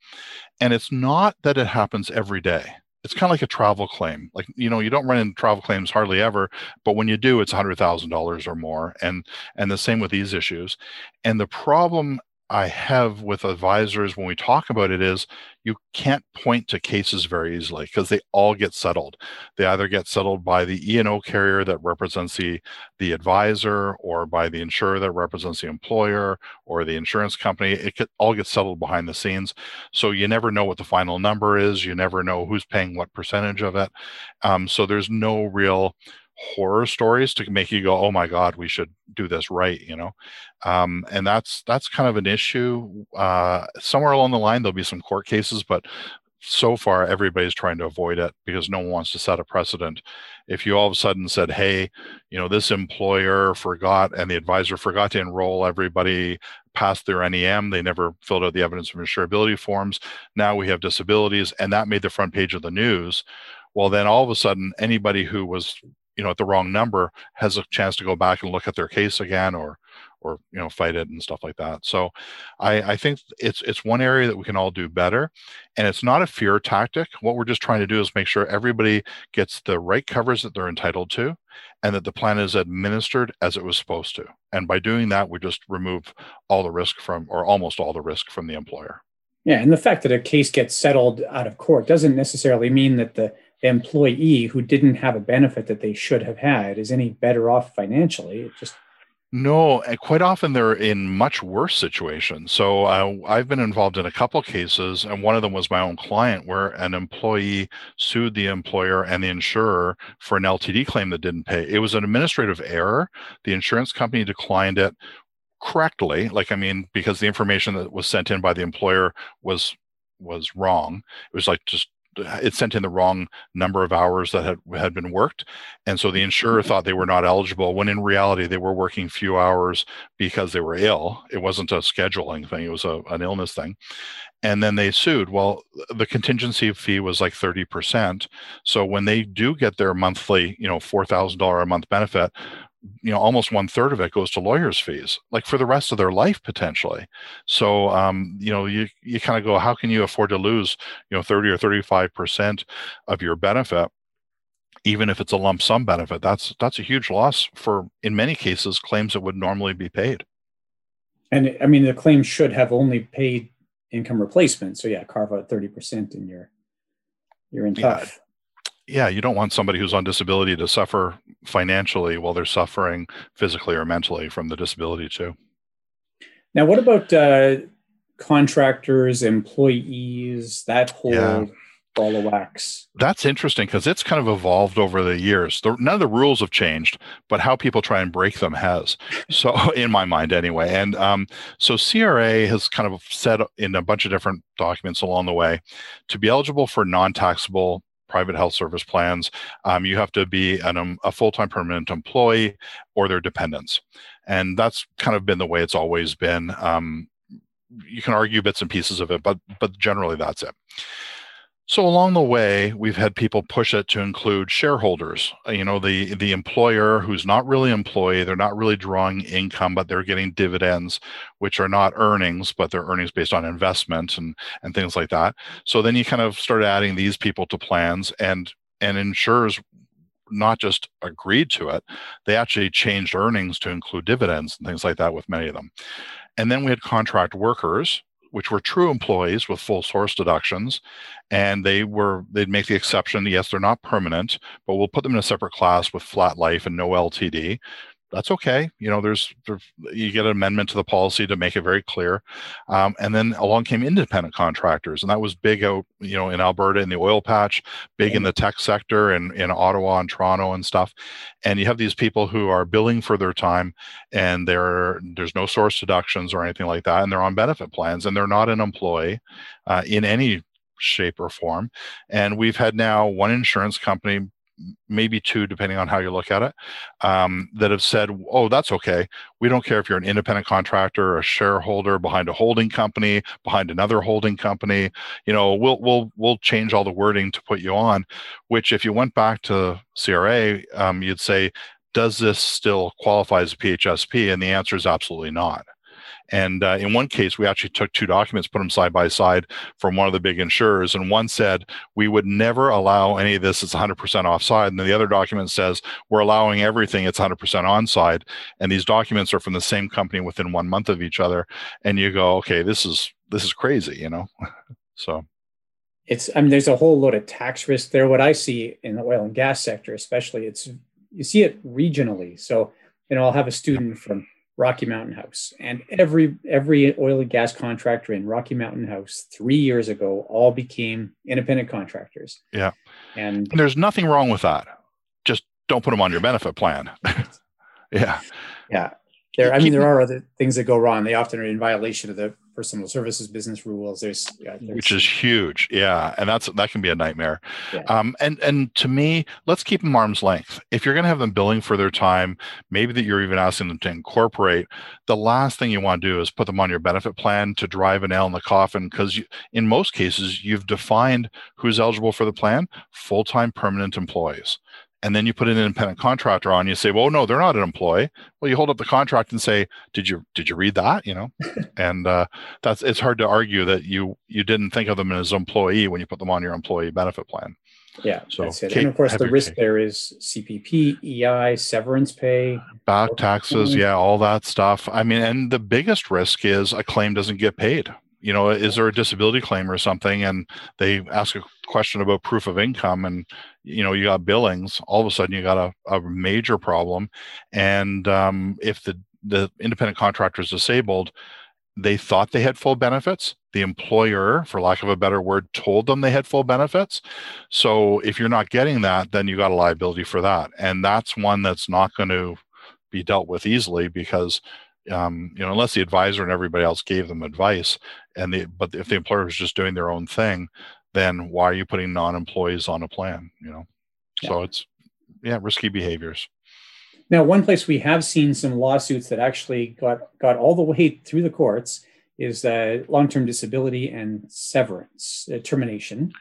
And it's not that it happens every day it's kind of like a travel claim. Like, you know, you don't run into travel claims hardly ever, but when you do, it's $100,000 or more. And, and the same with these issues. And the problem I have with advisors when we talk about it is you can't point to cases very easily because they all get settled. They either get settled by the E&O carrier that represents the, the advisor or by the insurer that represents the employer or the insurance company. It could, all gets settled behind the scenes. So you never know what the final number is. You never know who's paying what percentage of it. Um, so there's no real horror stories to make you go oh my god we should do this right you know? Um, and that's that's kind of an issue. Uh, somewhere along the line there'll be some court cases but so far everybody's trying to avoid it because no one wants to set a precedent. If you all of a sudden said hey you know this employer forgot and the advisor forgot to enroll everybody past their nem they never filled out the evidence of insurability forms now we have disabilities and that made the front page of the news well then all of a sudden anybody who was you know at the wrong number has a chance to go back and look at their case again or or you know fight it and stuff like that. So i i think it's it's one area that we can all do better and it's not a fear tactic. What we're just trying to do is make sure everybody gets the right covers that they're entitled to and that the plan is administered as it was supposed to. And by doing that we just remove all the risk from or almost all the risk from the employer. Yeah and the fact that a case gets settled out of court doesn't necessarily mean that the the employee who didn't have a benefit that they should have had is any better off financially. It just no, and quite often they're in much worse situations. So uh, I've been involved in a couple cases, and one of them was my own client, where an employee sued the employer and the insurer for an LTD claim that didn't pay. It was an administrative error. The insurance company declined it correctly. Like I mean, because the information that was sent in by the employer was was wrong. It was like just it sent in the wrong number of hours that had had been worked, and so the mm-hmm. insurer thought they were not eligible. When in reality, they were working few hours because they were ill. It wasn't a scheduling thing; it was a, an illness thing. And then they sued. Well, the contingency fee was like thirty percent. So when they do get their monthly, you know, four thousand dollar a month benefit, you know almost one third of it goes to lawyers fees like for the rest of their life potentially. So um, you know you you kind of go how can you afford to lose you know 30 or 35 percent of your benefit even if it's a lump sum benefit? That's that's a huge loss for in many cases claims that would normally be paid. And i mean the claim should have only paid income replacement. So yeah carve out 30 percent in your you're in tough yeah, you don't want somebody who's on disability to suffer financially while they're suffering physically or mentally from the disability too. Now, what about uh, contractors, employees, that whole yeah. ball of wax? That's interesting because it's kind of evolved over the years. The, none of the rules have changed, but how people try and break them has. So, in my mind, anyway. And um, so, CRA has kind of said in a bunch of different documents along the way to be eligible for non taxable private health service plans, um, you have to be an, um, a full-time permanent employee or their dependents. And that's kind of been the way it's always been. Um, you can argue bits and pieces of it, but but generally that's it. So along the way, we've had people push it to include shareholders. Uh, you know, the the employer who's not really employee, they're not really drawing income, but they're getting dividends, which are not earnings, but they're earnings based on investment and and things like that. So then you kind of start adding these people to plans, and and insurers not just agreed to it, they actually changed earnings to include dividends and things like that with many of them. And then we had contract workers which were true employees with full source deductions and they were they'd make the exception yes they're not permanent but we'll put them in a separate class with flat life and no ltd that's okay. You know, there's, you get an amendment to the policy to make it very clear. Um, and then along came independent contractors, and that was big out, you know, in Alberta in the oil patch, big in the tech sector and in Ottawa and Toronto and stuff. And you have these people who are billing for their time, and there there's no source deductions or anything like that, and they're on benefit plans, and they're not an employee uh, in any shape or form. And we've had now one insurance company maybe two, depending on how you look at it, um, that have said, "Oh, that's okay. We don't care if you're an independent contractor, a shareholder behind a holding company, behind another holding company. You know, we'll we'll we'll change all the wording to put you on." Which, if you went back to CRA, um, you'd say, "Does this still qualify as a PHSP?" And the answer is absolutely not. And uh, in one case, we actually took two documents, put them side by side from one of the big insurers. And one said, we would never allow any of this, it's 100% offside. And then the other document says, we're allowing everything, it's 100% onside. And these documents are from the same company within one month of each other. And you go, okay, this is, this is crazy, you know? so. It's, I mean, there's a whole load of tax risk there. What I see in the oil and gas sector, especially, it's, you see it regionally. So, you know, I'll have a student from Rocky Mountain House. And every every oil and gas contractor in Rocky Mountain House three years ago all became independent contractors. Yeah. And, and there's nothing wrong with that. Just don't put them on your benefit plan. yeah. Yeah. There, I mean, there are other things that go wrong. They often are in violation of the personal services business rules. There's, there's which is huge, yeah, and that's that can be a nightmare. Yeah. Um, and and to me, let's keep them arm's length. If you're going to have them billing for their time, maybe that you're even asking them to incorporate. The last thing you want to do is put them on your benefit plan to drive a nail in the coffin because in most cases you've defined who's eligible for the plan: full-time permanent employees and then you put an independent contractor on you say well no they're not an employee. Well you hold up the contract and say did you did you read that? You know? And uh, that's it's hard to argue that you you didn't think of them as employee when you put them on your employee benefit plan. Yeah so that's it. and of course the risk there is cpp ei severance pay back taxes yeah all that stuff. I mean and the biggest risk is a claim doesn't get paid you know is there a disability claim or something? And they ask a question about proof of income and you know you got billings all of a sudden you got a, a major problem. And um, if the the independent contractor is disabled they thought they had full benefits. The employer for lack of a better word told them they had full benefits. So if you're not getting that then you got a liability for that. And that's one that's not going to be dealt with easily because um, you know, unless the advisor and everybody else gave them advice, and the but if the employer was just doing their own thing, then why are you putting non-employees on a plan? You know, yeah. so it's yeah, risky behaviors. Now, one place we have seen some lawsuits that actually got got all the way through the courts is uh, long-term disability and severance uh, termination.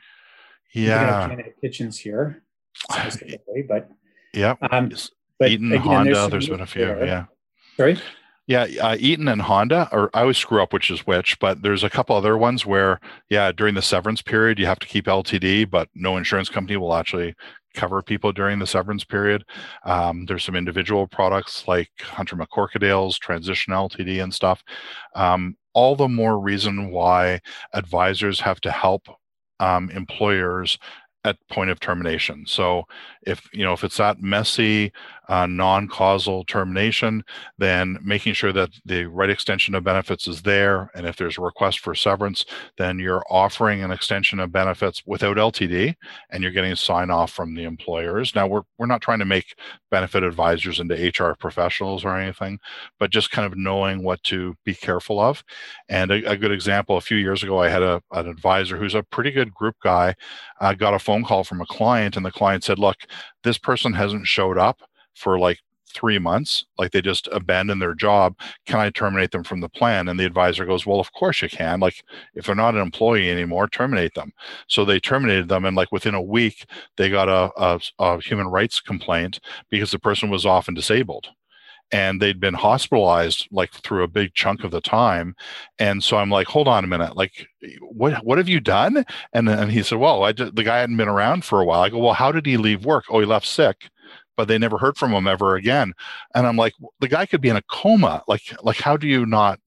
Yeah, Janet Kitchens here specifically, but yeah, um, but Eaton, again, Honda, there's, there's been a few. There. Yeah, sorry. Yeah, uh, Eaton and Honda, or I always screw up which is which, but there's a couple other ones where, yeah, during the severance period, you have to keep LTD, but no insurance company will actually cover people during the severance period. Um, there's some individual products like Hunter McCorquodale's Transition LTD and stuff. Um, all the more reason why advisors have to help um, employers at point of termination. So if you know if it's that messy uh, non-causal termination, then making sure that the right extension of benefits is there, and if there's a request for severance, then you're offering an extension of benefits without LTD, and you're getting a sign off from the employers. Now we're we're not trying to make benefit advisors into HR professionals or anything, but just kind of knowing what to be careful of. And a, a good example, a few years ago, I had a, an advisor who's a pretty good group guy, got a phone call from a client, and the client said, "Look, this person hasn't showed up." For like three months, like they just abandon their job, can I terminate them from the plan? And the advisor goes, Well, of course you can. Like if they're not an employee anymore, terminate them. So they terminated them. And like within a week, they got a, a, a human rights complaint because the person was often disabled and they'd been hospitalized like through a big chunk of the time and so i'm like hold on a minute like what what have you done and and he said well I did, the guy hadn't been around for a while i go well how did he leave work oh he left sick but they never heard from him ever again. And I'm like, the guy could be in a coma. Like, like how do you not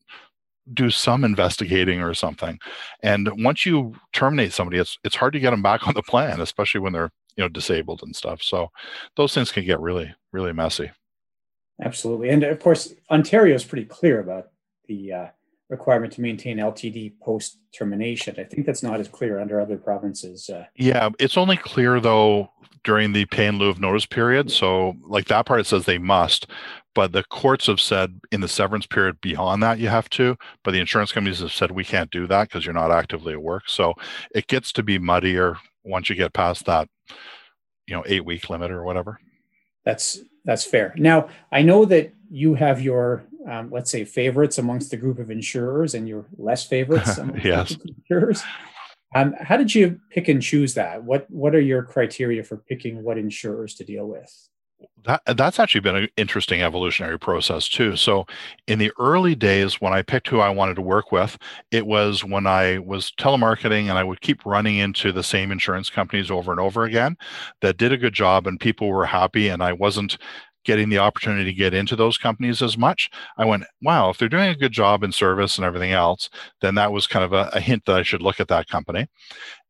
do some investigating or something? And once you terminate somebody, it's it's hard to get them back on the plan, especially when they're you know disabled and stuff. So those things can get really really messy. Absolutely, and of course, Ontario is pretty clear about the uh, requirement to maintain LTD post termination. I think that's not as clear under other provinces. Uh, yeah, it's only clear though during the pay in lieu of notice period. So, like that part, it says they must, but the courts have said in the severance period beyond that you have to. But the insurance companies have said we can't do that because you're not actively at work. So it gets to be muddier once you get past that, you know, eight week limit or whatever. That's that's fair. Now I know that you have your um, let's say favorites amongst the group of insurers and your less favorites amongst yes. insurers. Um, how did you pick and choose that? What What are your criteria for picking what insurers to deal with? That, that's actually been an interesting evolutionary process too. So, in the early days, when I picked who I wanted to work with, it was when I was telemarketing and I would keep running into the same insurance companies over and over again that did a good job and people were happy, and I wasn't getting the opportunity to get into those companies as much, I went, wow, if they're doing a good job in service and everything else, then that was kind of a, a hint that I should look at that company.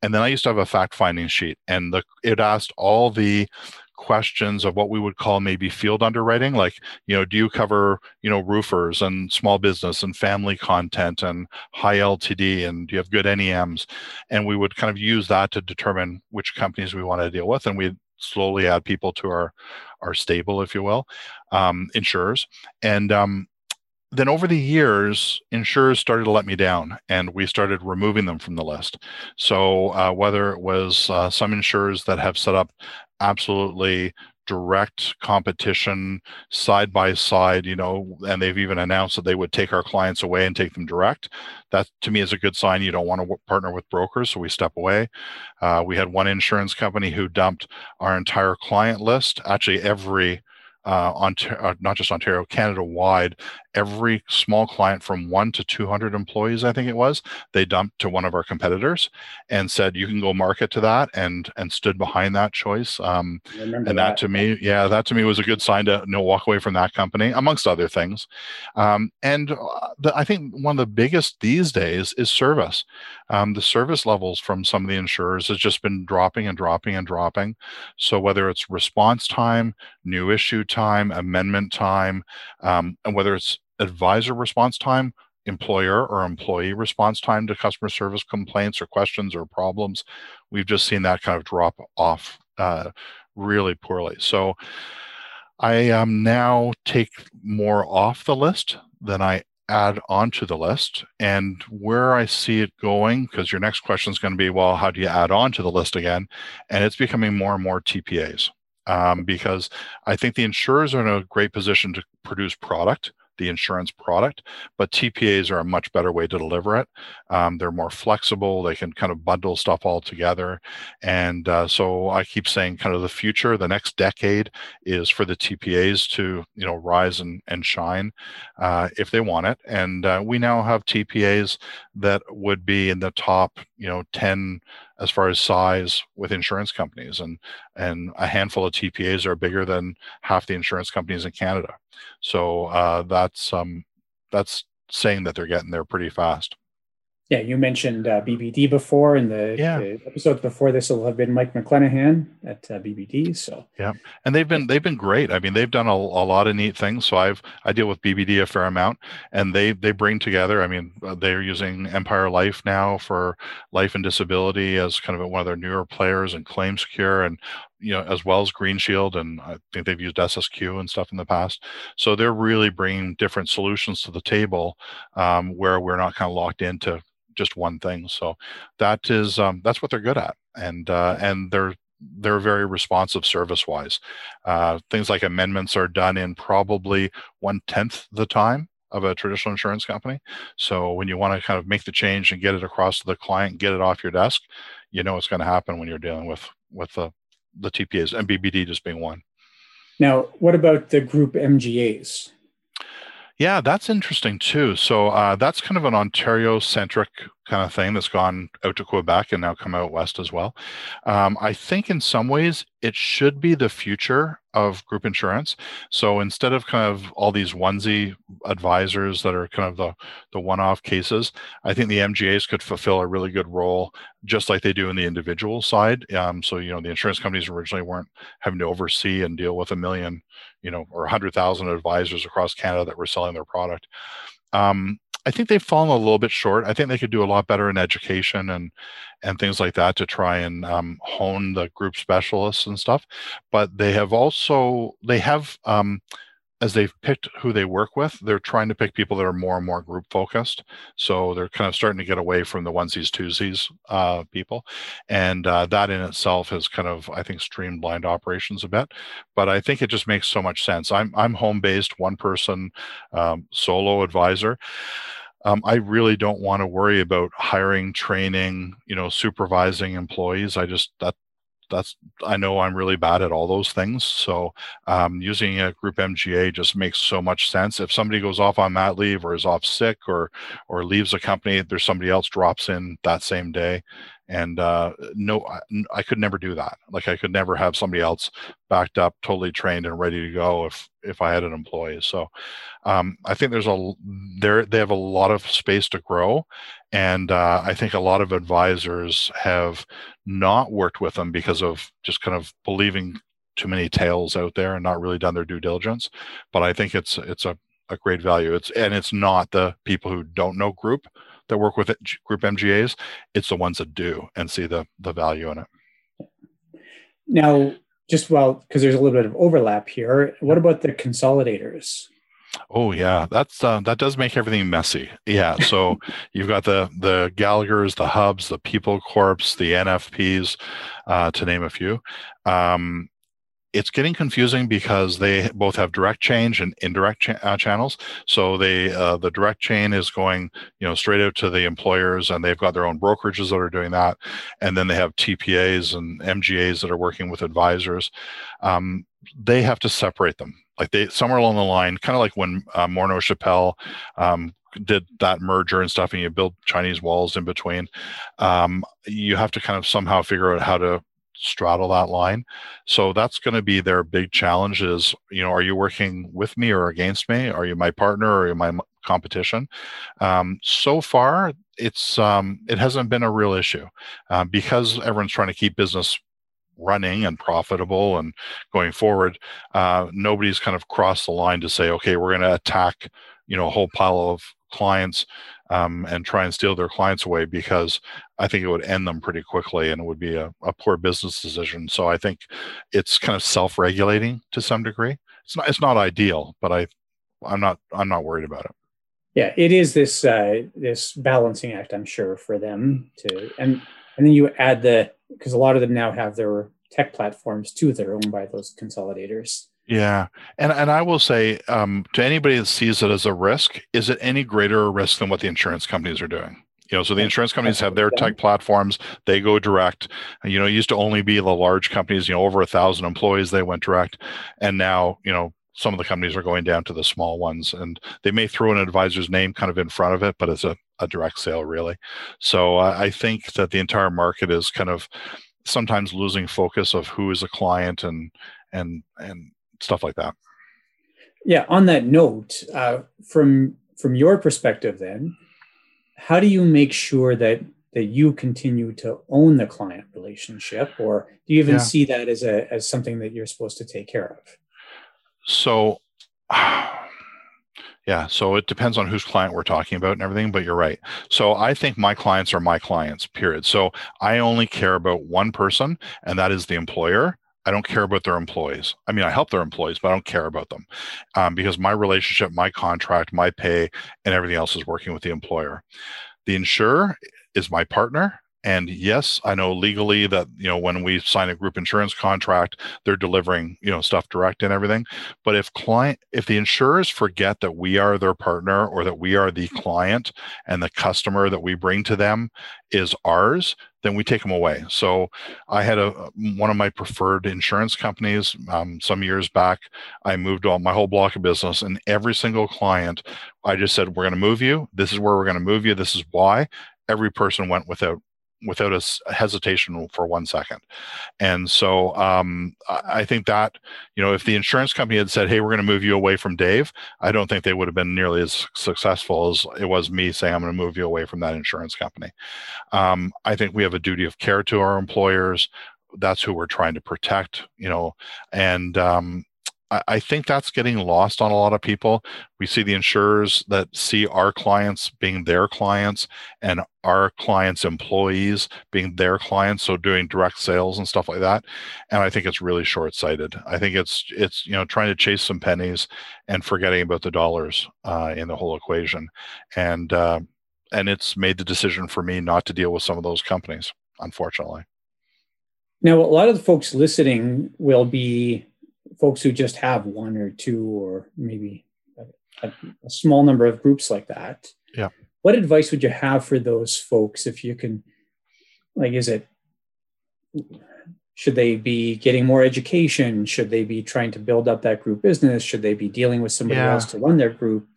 And then I used to have a fact finding sheet, and the, it asked all the questions of what we would call maybe field underwriting like you know do you cover you know roofers and small business and family content and high ltd and do you have good nems and we would kind of use that to determine which companies we want to deal with and we slowly add people to our our stable, if you will, um, insurers. And um, then over the years, insurers started to let me down, and we started removing them from the list. So uh, whether it was uh, some insurers that have set up absolutely direct competition side by side you know and they've even announced that they would take our clients away and take them direct. That to me is a good sign. You don't want to partner with brokers so we step away. Uh, we had one insurance company who dumped our entire client list. Actually every uh, Ontario, uh, not just Ontario, Canada wide, every small client from one to 200 employees, I think it was, they dumped to one of our competitors and said, you can go market to that and, and stood behind that choice. Um, and that. that. to me, yeah, that to me was a good sign to you know, walk away from that company, amongst other things. Um, and uh, the, I think one of the biggest these days is service. Um, the service levels from some of the insurers has just been dropping and dropping and dropping. So whether it's response time, new issue time, amendment time, um, and whether it's advisor response time, employer or employee response time to customer service complaints or questions or problems, we've just seen that kind of drop off uh, really poorly. So I um, now take more off the list than I add onto the list. And where I see it going, because your next question is going to be, well, how do you add on to the list again? And it's becoming more and more TPAs um, because I think the insurers are in a great position to produce product the insurance product, but TPAs are a much better way to deliver it. Um, they're more flexible. They can kind of bundle stuff all together. And uh, so I keep saying kind of the future, the next decade is for the TPAs to, you know, rise and, and shine uh, if they want it. And uh, we now have TPAs that would be in the top, you know, 10 as far as size with insurance companies and and a handful of TPAs are bigger than half the insurance companies in Canada. So uh, that's um, that's saying that they're getting there pretty fast. Yeah, you mentioned uh, BBD before, and the, yeah. the, episodes before this will have been Mike McClenahan at uh, BBD. So yeah, and they've been they've been great. I mean, they've done a, a lot of neat things. So I've I deal with BBD a fair amount, and they they bring together. I mean, uh, they're using Empire Life now for life and disability as kind of one of their newer players, and ClaimSecure, and you know, as well as Green Shield, and I think they've used SSQ and stuff in the past. So they're really bringing different solutions to the table um, where we're not kind of locked into just one thing. So that is um, that's what they're good at, and uh, and they're they're very responsive service wise. Uh, things like amendments are done in probably one tenth the time of a traditional insurance company. So when you want to kind of make the change and get it across to the client, get it off your desk, you know what's going to happen when you're dealing with with the the TPAs and BBD just being one. Now, what about the group MGAs? Yeah, that's interesting too. So uh, that's kind of an Ontario centric kind of thing that's gone out to Quebec and now come out west as well. Um, I think in some ways it should be the future of group insurance. So instead of kind of all these onesie advisors that are kind of the, the one-off cases, I think the MGAs could fulfill a really good role, just like they do in the individual side. Um, so you know the insurance companies originally weren't having to oversee and deal with a million, you know, or a hundred thousand advisors across Canada that were selling their product. Um, I think they've fallen a little bit short. I think they could do a lot better in education and and things like that to try and um, hone the group specialists and stuff. But they have also they have um, as they've picked who they work with, they're trying to pick people that are more and more group focused. So they're kind of starting to get away from the onesies, twosies uh, people. And uh, that in itself has kind of, I think, streamlined operations a bit. But I think it just makes so much sense. I'm, I'm home based, one person um, solo advisor. Um, I really don't want to worry about hiring, training, you know, supervising employees. I just that that's I know I'm really bad at all those things. So um, using a group MGA just makes so much sense. If somebody goes off on mat leave or is off sick or or leaves a company, there's somebody else drops in that same day, and uh, no I, I, could never do that. Like i could never have somebody else backed up totally trained and ready to go if if i had an employee. So um, i think there's a there they have a lot of space to grow and uh, i think a lot of advisors have not worked with them because of just kind of believing too many tales out there and not really done their due diligence. But i think it's it's a, a great value. It's and it's not the people who don't know group that work with it, group MGAs. It's the ones that do and see the the value in it. Now, just well, because there's a little bit of overlap here. What about the consolidators? Oh yeah, that's uh, that does make everything messy. Yeah, so you've got the the Gallagher's, the Hubs, the People Corps, the NFPs, uh, to name a few. Um, it's getting confusing because they both have direct change and indirect cha- uh, channels. So they uh, the direct chain is going you know straight out to the employers, and they've got their own brokerages that are doing that, and then they have TPAs and MGAs that are working with advisors. Um, they have to separate them. Like they somewhere along the line, kind of like when uh, Morneau Shepell um, did that merger and stuff and you build chinese walls in between um, you have to kind of somehow figure out how to straddle that line. So that's going to be their big challenge is, you know, are you working with me or against me? Are you my partner or you my competition? Um, so far, it's um, it hasn't been a real issue uh, because everyone's trying to keep business running and profitable and going forward. Uh, nobody's kind of crossed the line to say, okay, we're going to attack, you know, a whole pile of clients um, and try and steal their clients away because I think it would end them pretty quickly and it would be a, a poor business decision. So I think it's kind of self-regulating to some degree. It's not it's not ideal, but I I'm not I'm not worried about it. yeah, it is this uh, this balancing act, I'm sure, for them to and and then you add the because a lot of them now have their tech platforms too that are owned by those consolidators. Yeah, and and I will say um, to anybody that sees it as a risk, is it any greater a risk than what the insurance companies are doing? You know, so the insurance companies have their tech platforms; they go direct. You know, it used to only be the large companies. You know, over a thousand employees, they went direct, and now you know some of the companies are going down to the small ones and they may throw an advisor's name kind of in front of it but it's a, a direct sale really so uh, i think that the entire market is kind of sometimes losing focus of who is a client and and and stuff like that. Yeah on that note uh, from from your perspective then how do you make sure that that you continue to own the client relationship? Or do you even yeah. see that as a as something that you're supposed to take care of? So yeah so it depends on whose client we're talking about and everything but you're right. So i think my clients are my clients period. So i only care about one person and that is the employer I don't care about their employees. I mean, I help their employees, but I don't care about them um, because my relationship, my contract, my pay, and everything else is working with the employer. The insurer is my partner and yes, I know legally that you know when we sign a group insurance contract, they're delivering you know stuff direct and everything. But if client, if the insurers forget that we are their partner or that we are the client and the customer that we bring to them is ours, then we take them away. So I had a one of my preferred insurance companies um, some years back. I moved on my whole block of business, and every single client, I just said, "We're going to move you. This is where we're going to move you. This is why." Every person went without without a hesitation for one second. And so um, I think that, you know, if the insurance company had said, hey, we're going to move you away from Dave, I don't think they would have been nearly as successful as it was me saying, I'm going to move you away from that insurance company. Um, I think we have a duty of care to our employers. That's who we're trying to protect, you know, and um, I think that's getting lost on a lot of people. We see the insurers that see our clients being their clients and our clients' employees being their clients, so doing direct sales and stuff like that. And I think it's really short-sighted. I think it's it's you know trying to chase some pennies and forgetting about the dollars uh, in the whole equation. And uh, and it's made the decision for me not to deal with some of those companies, unfortunately. Now, a lot of the folks listening will be folks who just have one or two or maybe a, a, small number of groups like that. Yeah. What advice would you have for those folks if you can like is it should they be getting more education? Should they be trying to build up that group business? Should they be dealing with somebody yeah. else to run their group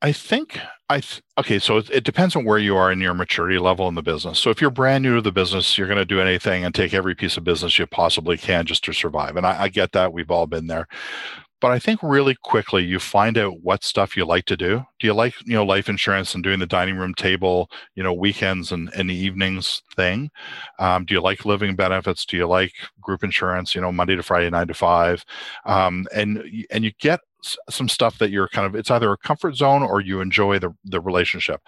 I, think I th- okay. So it, depends on where you are in your maturity level in the business. So if you're brand new to the business, you're going to do anything and take every piece of business you possibly can just to survive. And I, I get that. We've all been there. But I think really quickly you find out what stuff you like to do. Do you like, you know, life insurance and doing the dining room table, you know, weekends and, and the evenings thing? Um, do you like living benefits? Do you like group insurance, you know, Monday to Friday, nine to five? Um, and and you get some stuff that you're kind of it's either a comfort zone or you enjoy the the relationship.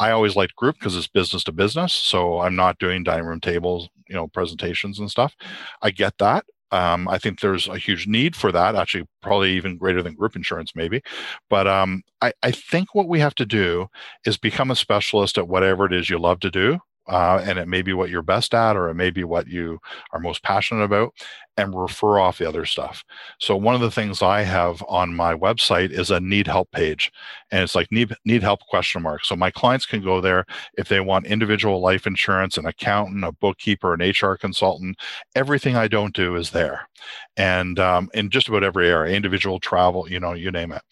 I always liked group because it's business to business, so I'm not doing dining room tables, you know, presentations and stuff. I get that. Um, I think there's a huge need for that, actually, probably even greater than group insurance, maybe. But um, I, I think what we have to do is become a specialist at whatever it is you love to do uh, and it may be what you're best at or it may be what you are most passionate about and refer off the other stuff. So one of the things i have on my website is a need help page and it's like need, need help question mark. So my clients can go there if they want individual life insurance an accountant a bookkeeper an hr consultant everything i don't do is there. And um, in just about every area individual travel you know you name it.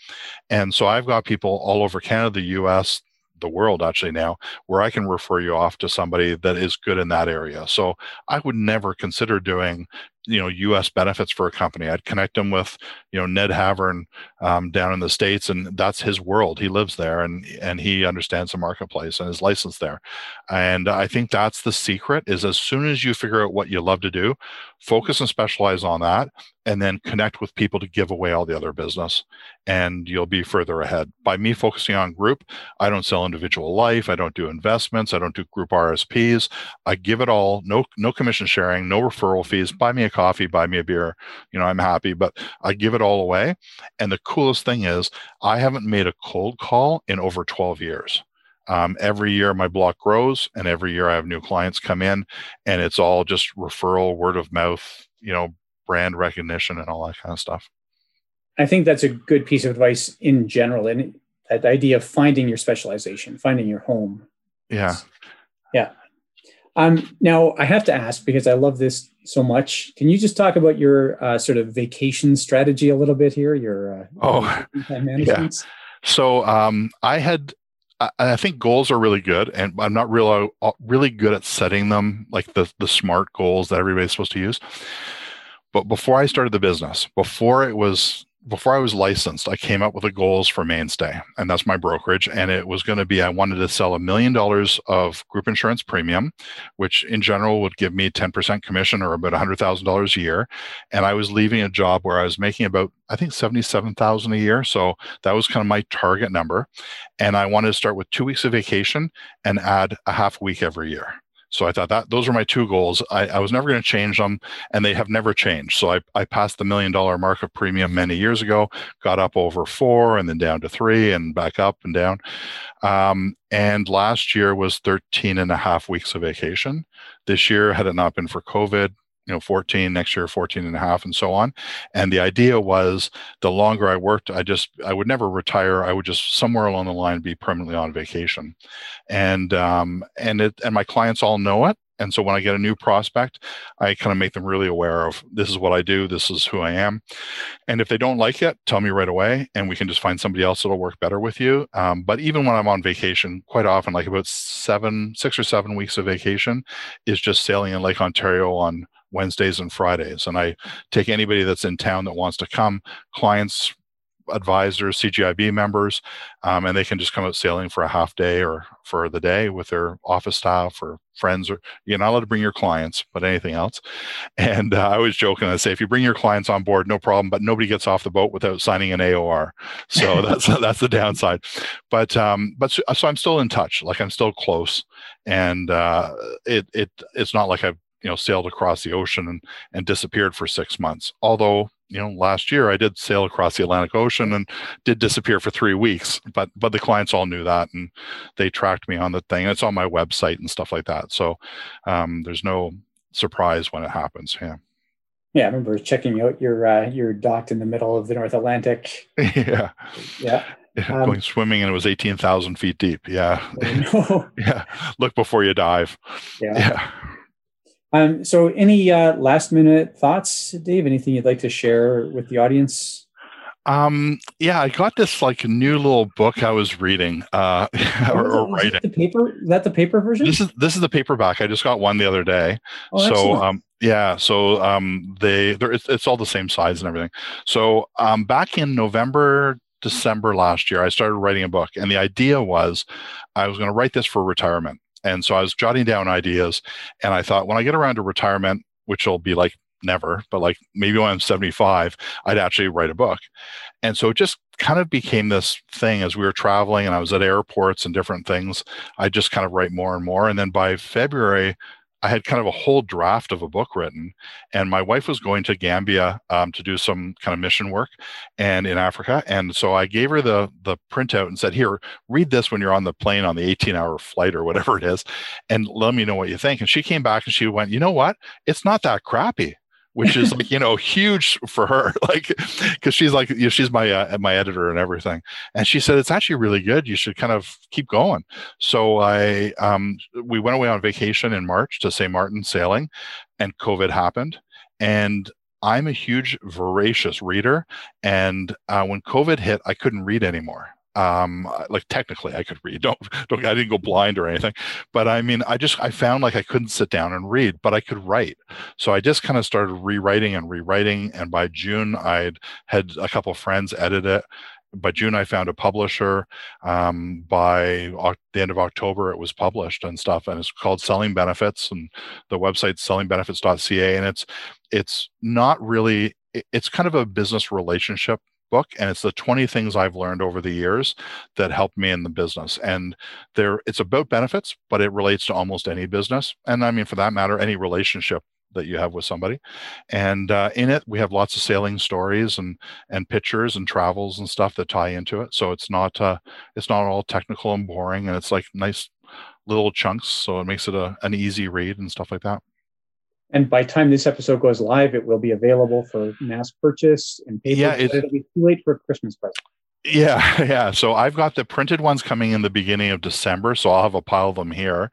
And so i've got people all over canada the us the world actually now where I can refer you off to somebody that is good in that area. So I would never consider doing you know U.S. benefits for a company. I'd connect them with you know Ned Havern um, down in the states, and that's his world. He lives there, and and he understands the marketplace and is licensed there. And I think that's the secret: is as soon as you figure out what you love to do, focus and specialize on that, and then connect with people to give away all the other business, and you'll be further ahead. By me focusing on group, I don't sell individual life. I don't do investments. I don't do group RSPs. I give it all. No no commission sharing. No referral fees. Buy me a coffee, buy me a beer. You know, I'm happy, but I give it all away. And the coolest thing is, I haven't made a cold call in over 12 years. Um, every year my block grows, and every year I have new clients come in, and it's all just referral, word of mouth, you know, brand recognition, and all that kind of stuff. I think that's a good piece of advice in general, and that idea of finding your specialization, finding your home. Yeah. Yeah. Um, now I have to ask because I love this so much. Can you just talk about your uh, sort of vacation strategy a little bit here? Your uh, oh, yeah. So um, I had I think goals are really good, and I'm not real uh, really good at setting them, like the the smart goals that everybody's supposed to use. But before I started the business, before it was before I was licensed, I came up with the goals for Mainstay, and that's my brokerage. And it was going to be I wanted to sell a million dollars of group insurance premium, which in general would give me 10% commission or about $100,000 a year. And I was leaving a job where I was making about, I think, 77,000 a year. So that was kind of my target number. And I wanted to start with two weeks of vacation and add a half week every year. So I thought that those were my two goals. I, I was never going to change them, and they have never changed. So I, I passed the million dollar mark of premium many years ago, got up over four and then down to three and back up and down. Um, and last year was 13 and a half weeks of vacation. This year, had it not been for COVID, you know 14 next year 14 and a half and so on. And the idea was the longer i worked i just i would never retire. I would just somewhere along the line be permanently on vacation. And um and it and my clients all know it. And so when i get a new prospect i kind of make them really aware of this is what i do. This is who i am. And if they don't like it tell me right away and we can just find somebody else that'll work better with you. Um, but even when i'm on vacation quite often like about seven six or seven weeks of vacation is just sailing in lake ontario on Wednesdays and Fridays. And I take anybody that's in town that wants to come, clients, advisors, CGIB members, um, and they can just come out sailing for a half day or for the day with their office staff or friends. Or you're not allowed to bring your clients, but anything else. And uh, I was joking. And I say if you bring your clients on board, no problem. But nobody gets off the boat without signing an AOR. So that's that's the downside. But um, but so, so, I'm still in touch. Like I'm still close, and uh, it it it's not like I've you know sailed across the ocean and, and disappeared for six months although you know last year i did sail across the atlantic ocean and did disappear for three weeks but but the clients all knew that and they tracked me on the thing it's on my website and stuff like that so um, there's no surprise when it happens yeah yeah, I remember checking out your uh, your docked in the middle of the North Atlantic. yeah, yeah, yeah um, going swimming and it was eighteen thousand feet deep. Yeah, yeah. Look before you dive. Yeah. yeah. Um, so, any uh, last minute thoughts, Dave? Anything you'd like to share with the audience? Um, yeah, I got this like new little book I was reading uh, or, or writing. The paper is that the paper version? This is this is the paperback. I just got one the other day. Oh, so, excellent. um, yeah, so um, they it's, it's all the same size and everything. So, um, back in November December last year, I started writing a book, and the idea was I was going to write this for retirement. And so I was jotting down ideas, and I thought when I get around to retirement, which will be like never, but like maybe when I'm 75, I'd actually write a book. And so it just kind of became this thing as we were traveling and I was at airports and different things. I just kind of write more and more. And then by February, I had kind of a whole draft of a book written, and my wife was going to Gambia um, to do some kind of mission work, and in Africa, and so I gave her the the printout and said, "Here, read this when you're on the plane on the 18 hour flight or whatever it is, and let me know what you think." And she came back and she went, "You know what? It's not that crappy." Which is like you know huge for her like because she's like you know, she's my uh, my editor and everything. And she said it's actually really good. You should kind of keep going. So i um we went away on vacation in march to st martin sailing and covid happened. And i'm a huge voracious reader. And uh, when covid hit i couldn't read anymore um like technically i could read don't don't i didn't go blind or anything but i mean i just i found like i couldn't sit down and read but i could write so i just kind of started rewriting and rewriting and by june i'd had a couple friends edit it by June, I found a publisher. Um, by the end of October, it was published and stuff, and it's called Selling Benefits, and the website sellingbenefits.ca. And it's it's not really it's kind of a business relationship book and it's the 20 things I've learned over the years that helped me in the business. And there it's about benefits, but it relates to almost any business. And I mean for that matter, any relationship that you have with somebody. And uh, in it, we have lots of sailing stories and and pictures and travels and stuff that tie into it. So it's not uh, it's not all technical and boring, and it's like nice little chunks. So it makes it a, an easy read and stuff like that. And by time this episode goes live, it will be available for mass purchase and paper. Yeah, it, it'll be too late for a Christmas present. Yeah, yeah. So I've got the printed ones coming in the beginning of December, so I'll have a pile of them here.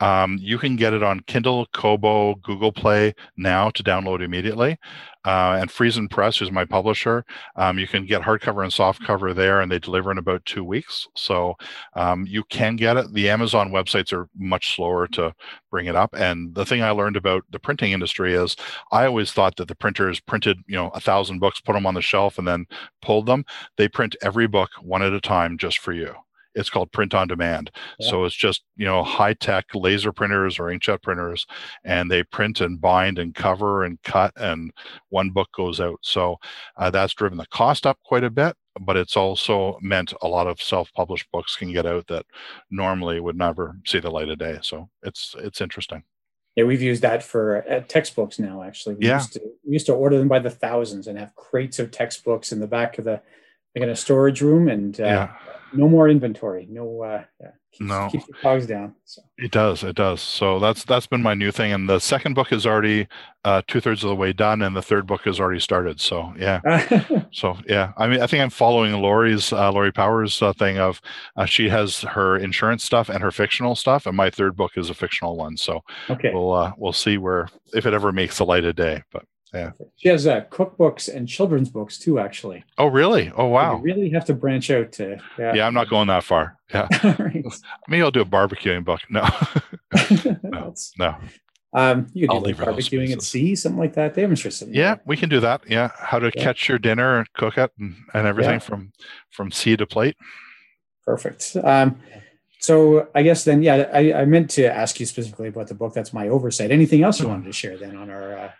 Um, you can get it on Kindle, Kobo, Google Play now to download immediately uh, and Friesen Press, who's my publisher. Um, you can get hardcover and softcover there, and they deliver in about two weeks. So um, you can get it. The Amazon websites are much slower to bring it up. And the thing I learned about the printing industry is I always thought that the printers printed, you know, a thousand books, put them on the shelf, and then pulled them. They print every book one at a time just for you it's called print on demand. Yeah. So it's just, you know, high tech laser printers or inkjet printers, and they print and bind and cover and cut, and one book goes out. So uh, that's driven the cost up quite a bit, but it's also meant a lot of self published books can get out that normally would never see the light of day. So it's, it's interesting. Yeah, we've used that for uh, textbooks now. Actually, we yeah. used to we used to order them by the thousands and have crates of textbooks in the back of the like in a storage room, and uh, yeah no more inventory. No, uh, yeah, keeps, no, keeps the cogs down. So. It does, it does. So that's that's been my new thing, and the second book is already uh, two thirds of the way done, and the third book has already started. So yeah, so yeah. I mean, I think I'm following Lori's uh, Lori Powers uh, thing of uh, she has her insurance stuff and her fictional stuff, and my third book is a fictional one. So okay, we'll uh, we'll see where if it ever makes the light of day, but. Yeah. She has uh, cookbooks and children's books too, actually. Oh, really? Oh, wow. you really have to branch out to. Yeah, yeah I'm not going that far. Yeah. right. Maybe I'll do a barbecuing book. No. no. no. Um, you could do like barbecuing at sea, something like that. They have something. Yeah, we can do that. Yeah, how to yeah. catch your dinner and cook it and, and everything yeah. from from sea to plate. Perfect. Um, so I guess then, yeah, I, I, meant to ask you specifically about the book. That's my oversight. Anything else you wanted to share then on our uh,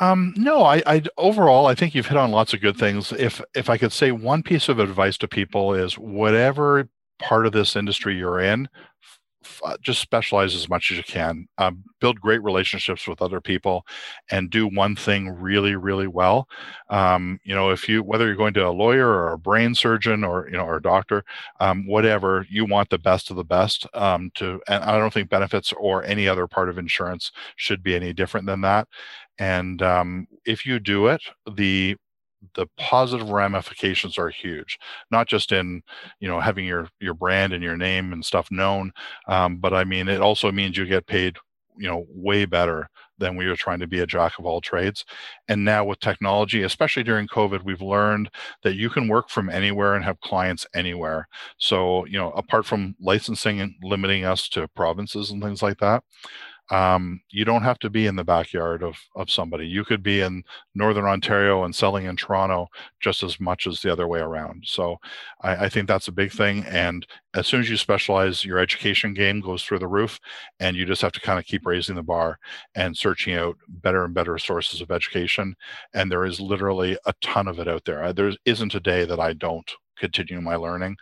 um, no, I, I overall I think you've hit on lots of good things. If if I could say one piece of advice to people is whatever part of this industry you're in, uh, just specialize as much as you can. Um, build great relationships with other people, and do one thing really really well. Um, you know, if you whether you're going to a lawyer or a brain surgeon or you know or a doctor, um, whatever you want the best of the best. Um, to and I don't think benefits or any other part of insurance should be any different than that and um, if you do it the the positive ramifications are huge not just in you know having your your brand and your name and stuff known um, but i mean it also means you get paid you know way better than we were trying to be a jack of all trades. And now with technology especially during covid we've learned that you can work from anywhere and have clients anywhere. So you know apart from licensing and limiting us to provinces and things like that um, you don't have to be in the backyard of, of somebody. You could be in Northern Ontario and selling in Toronto just as much as the other way around. So I, I, think that's a big thing. And as soon as you specialize, your education game goes through the roof, and you just have to kind of keep raising the bar and searching out better and better sources of education. And there is literally a ton of it out there. There isn't a day that I don't continue my learning.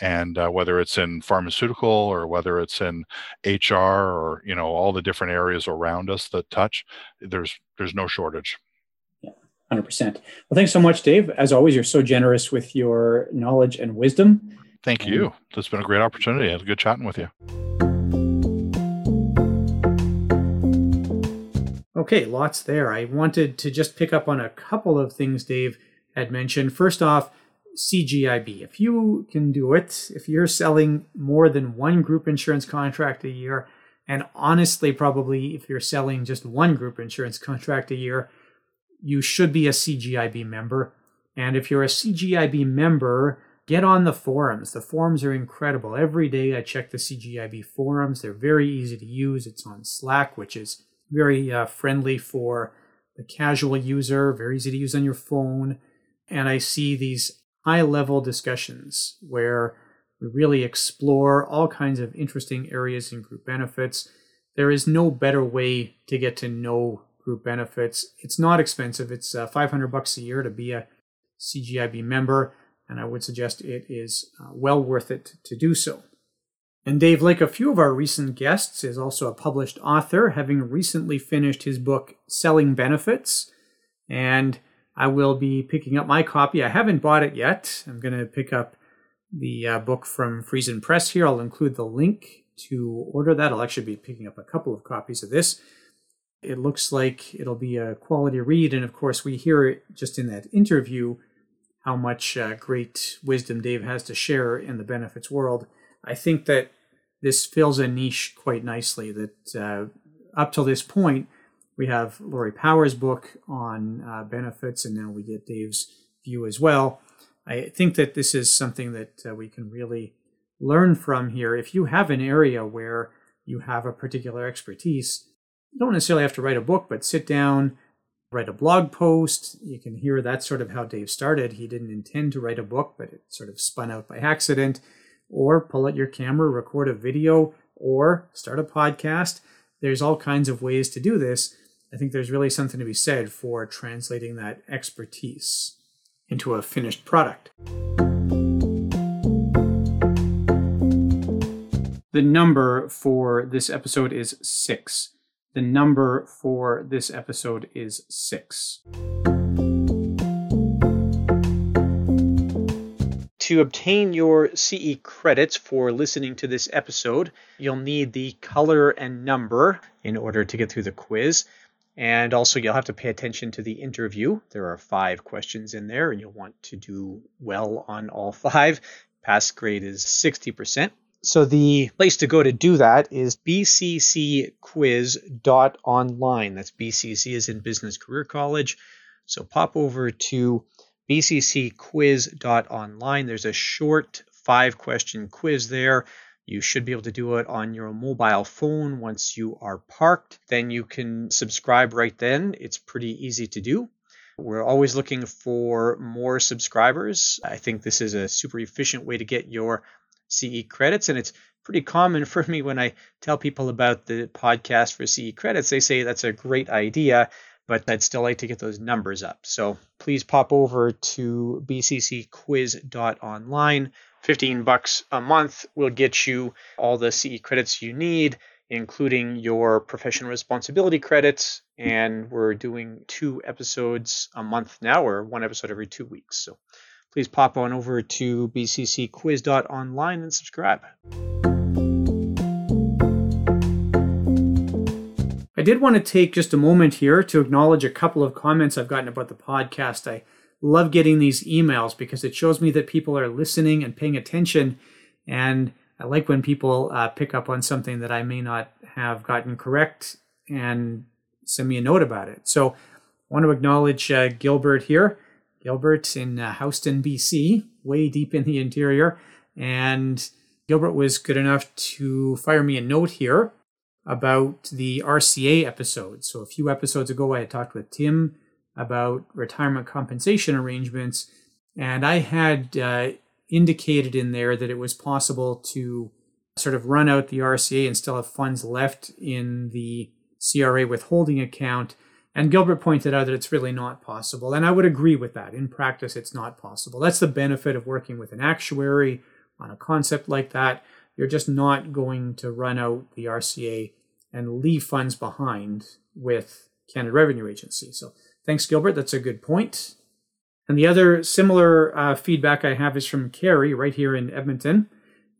And uh, whether it's in pharmaceutical or whether it's in hr or you know all the different areas around us that touch there's there's no shortage. Yeah 100% well thanks so much dave. As always you're so generous with your knowledge and wisdom. Thank you. It's been a great opportunity. I had a good chatting with you. Okay, lots there. I wanted to just pick up on a couple of things Dave had mentioned. First off, CGIB. If you can do it, if you're selling more than one group insurance contract a year, and honestly, probably if you're selling just one group insurance contract a year, you should be a CGIB member. And if you're a CGIB member, get on the forums. The forums are incredible. Every day I check the CGIB forums. They're very easy to use. It's on Slack, which is very uh, friendly for the casual user, very easy to use on your phone. And I see these high level discussions where we really explore all kinds of interesting areas in group benefits. There is no better way to get to know group benefits. It's not expensive. It's uh, 500 bucks a year to be a CGIB member, and I would suggest it is uh, well worth it to do so. And Dave, like a few of our recent guests, is also a published author, having recently finished his book, Selling Benefits. And I will be picking up my copy. I haven't bought it yet. I'm going to pick up the uh, book from Friesen Press here. I'll include the link to order that. I'll actually be picking up a couple of copies of this. It looks like it'll be a quality read. And of course, we hear just in that interview how much uh, great wisdom Dave has to share in the benefits world. I think that this fills a niche quite nicely. That uh, up till this point, we have Lori Powers' book on uh, benefits, and now we get Dave's view as well. I think that this is something that uh, we can really learn from here. If you have an area where you have a particular expertise, you don't necessarily have to write a book, but sit down, write a blog post. You can hear that's sort of how Dave started. He didn't intend to write a book, but it sort of spun out by accident. Or pull out your camera, record a video, or start a podcast. There's all kinds of ways to do this. I think there's really something to be said for translating that expertise into a finished product. The number for this episode is six. The number for this episode is six. To obtain your CE credits for listening to this episode, you'll need the color and number in order to get through the quiz. And also, you'll have to pay attention to the interview. There are five questions in there, and you'll want to do well on all five. Pass grade is 60%. So, the place to go to do that is bccquiz.online. That's BCC is in Business Career College. So, pop over to bccquiz.online. There's a short five question quiz there. You should be able to do it on your mobile phone once you are parked. Then you can subscribe right then. It's pretty easy to do. We're always looking for more subscribers. I think this is a super efficient way to get your CE credits, and it's pretty common for me when I tell people about the podcast for CE credits. They say that's a great idea, but I'd still like to get those numbers up. So please pop over to bccquiz.online 15 bucks a month will get you all the CE credits you need, including your professional responsibility credits. And we're doing two episodes a month now, or one episode every two weeks. So please pop on over to bccquiz.online and subscribe. I did want to take just a moment here to acknowledge a couple of comments I've gotten about the podcast. I love getting these emails because it shows me that people are listening and paying attention. And I like when people uh, pick up on something that I may not have gotten correct and send me a note about it. So I want to acknowledge uh, Gilbert here. Gilbert in uh, Houston, BC, way deep in the interior. And Gilbert was good enough to fire me a note here about the RCA episode. So a few episodes ago, I had talked with Tim about retirement compensation arrangements, and I had uh, indicated in there that it was possible to sort of run out the RCA and still have funds left in the CRA withholding account. And Gilbert pointed out that it's really not possible. And I would agree with that. In practice, it's not possible. That's the benefit of working with an actuary on a concept like that. You're just not going to run out the RCA and leave funds behind with Canada Revenue Agency. So Thanks, Gilbert. That's a good point. And the other similar uh, feedback I have is from Carrie right here in Edmonton.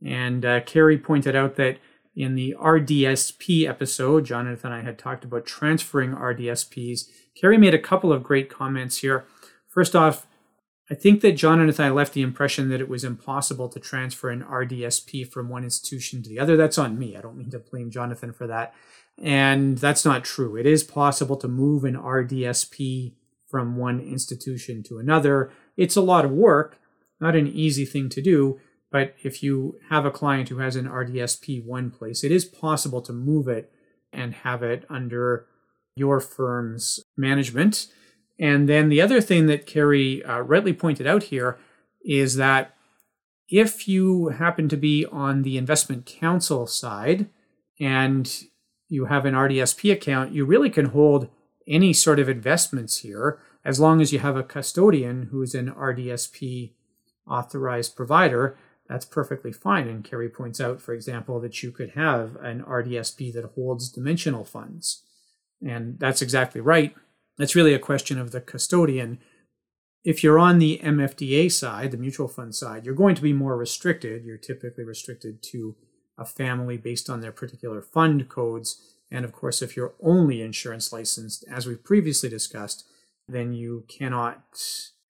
And uh, Carrie pointed out that in the RDSP episode, Jonathan and I had talked about transferring RDSPs. Carrie made a couple of great comments here. First off, I think that Jonathan and I left the impression that it was impossible to transfer an RDSP from one institution to the other. That's on me. I don't mean to blame Jonathan for that. And that's not true. It is possible to move an RDSP from one institution to another. It's a lot of work, not an easy thing to do. But if you have a client who has an RDSP one place, it is possible to move it and have it under your firm's management. And then the other thing that Carrie uh, rightly pointed out here is that if you happen to be on the investment counsel side and you have an RDSP account, you really can hold any sort of investments here as long as you have a custodian who's an RDSP authorized provider. that's perfectly fine. And Carrie points out, for example, that you could have an RDSP that holds dimensional funds. And that's exactly right. That's really a question of the custodian. If you're on the MFDA side, the mutual fund side, you're going to be more restricted. You're typically restricted to a family based on their particular fund codes. And of course, if you're only insurance licensed, as we previously discussed, then you cannot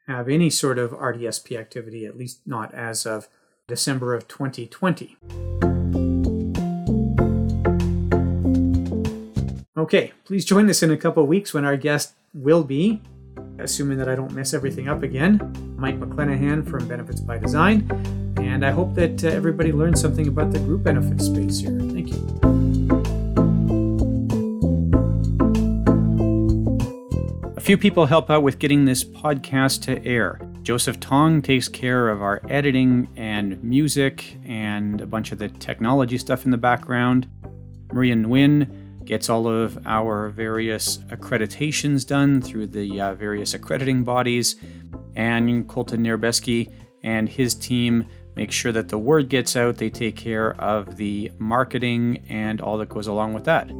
have any sort of RDSP activity, at least not as of December of 2020. Okay, please join us in a couple weeks when our guest will be, assuming that I don't mess everything up again, Mike McClenahan from Benefits by Design. And I hope that uh, everybody learned something about the group benefits space here. Thank you. A few people help out with getting this podcast to air. Joseph Tong takes care of our editing and music and a bunch of the technology stuff in the background. Maria Nguyen gets all of our various accreditations done through the uh, various accrediting bodies. And Colton Nierbeski and his team make sure that the word gets out. They take care of the marketing and all that goes along with that.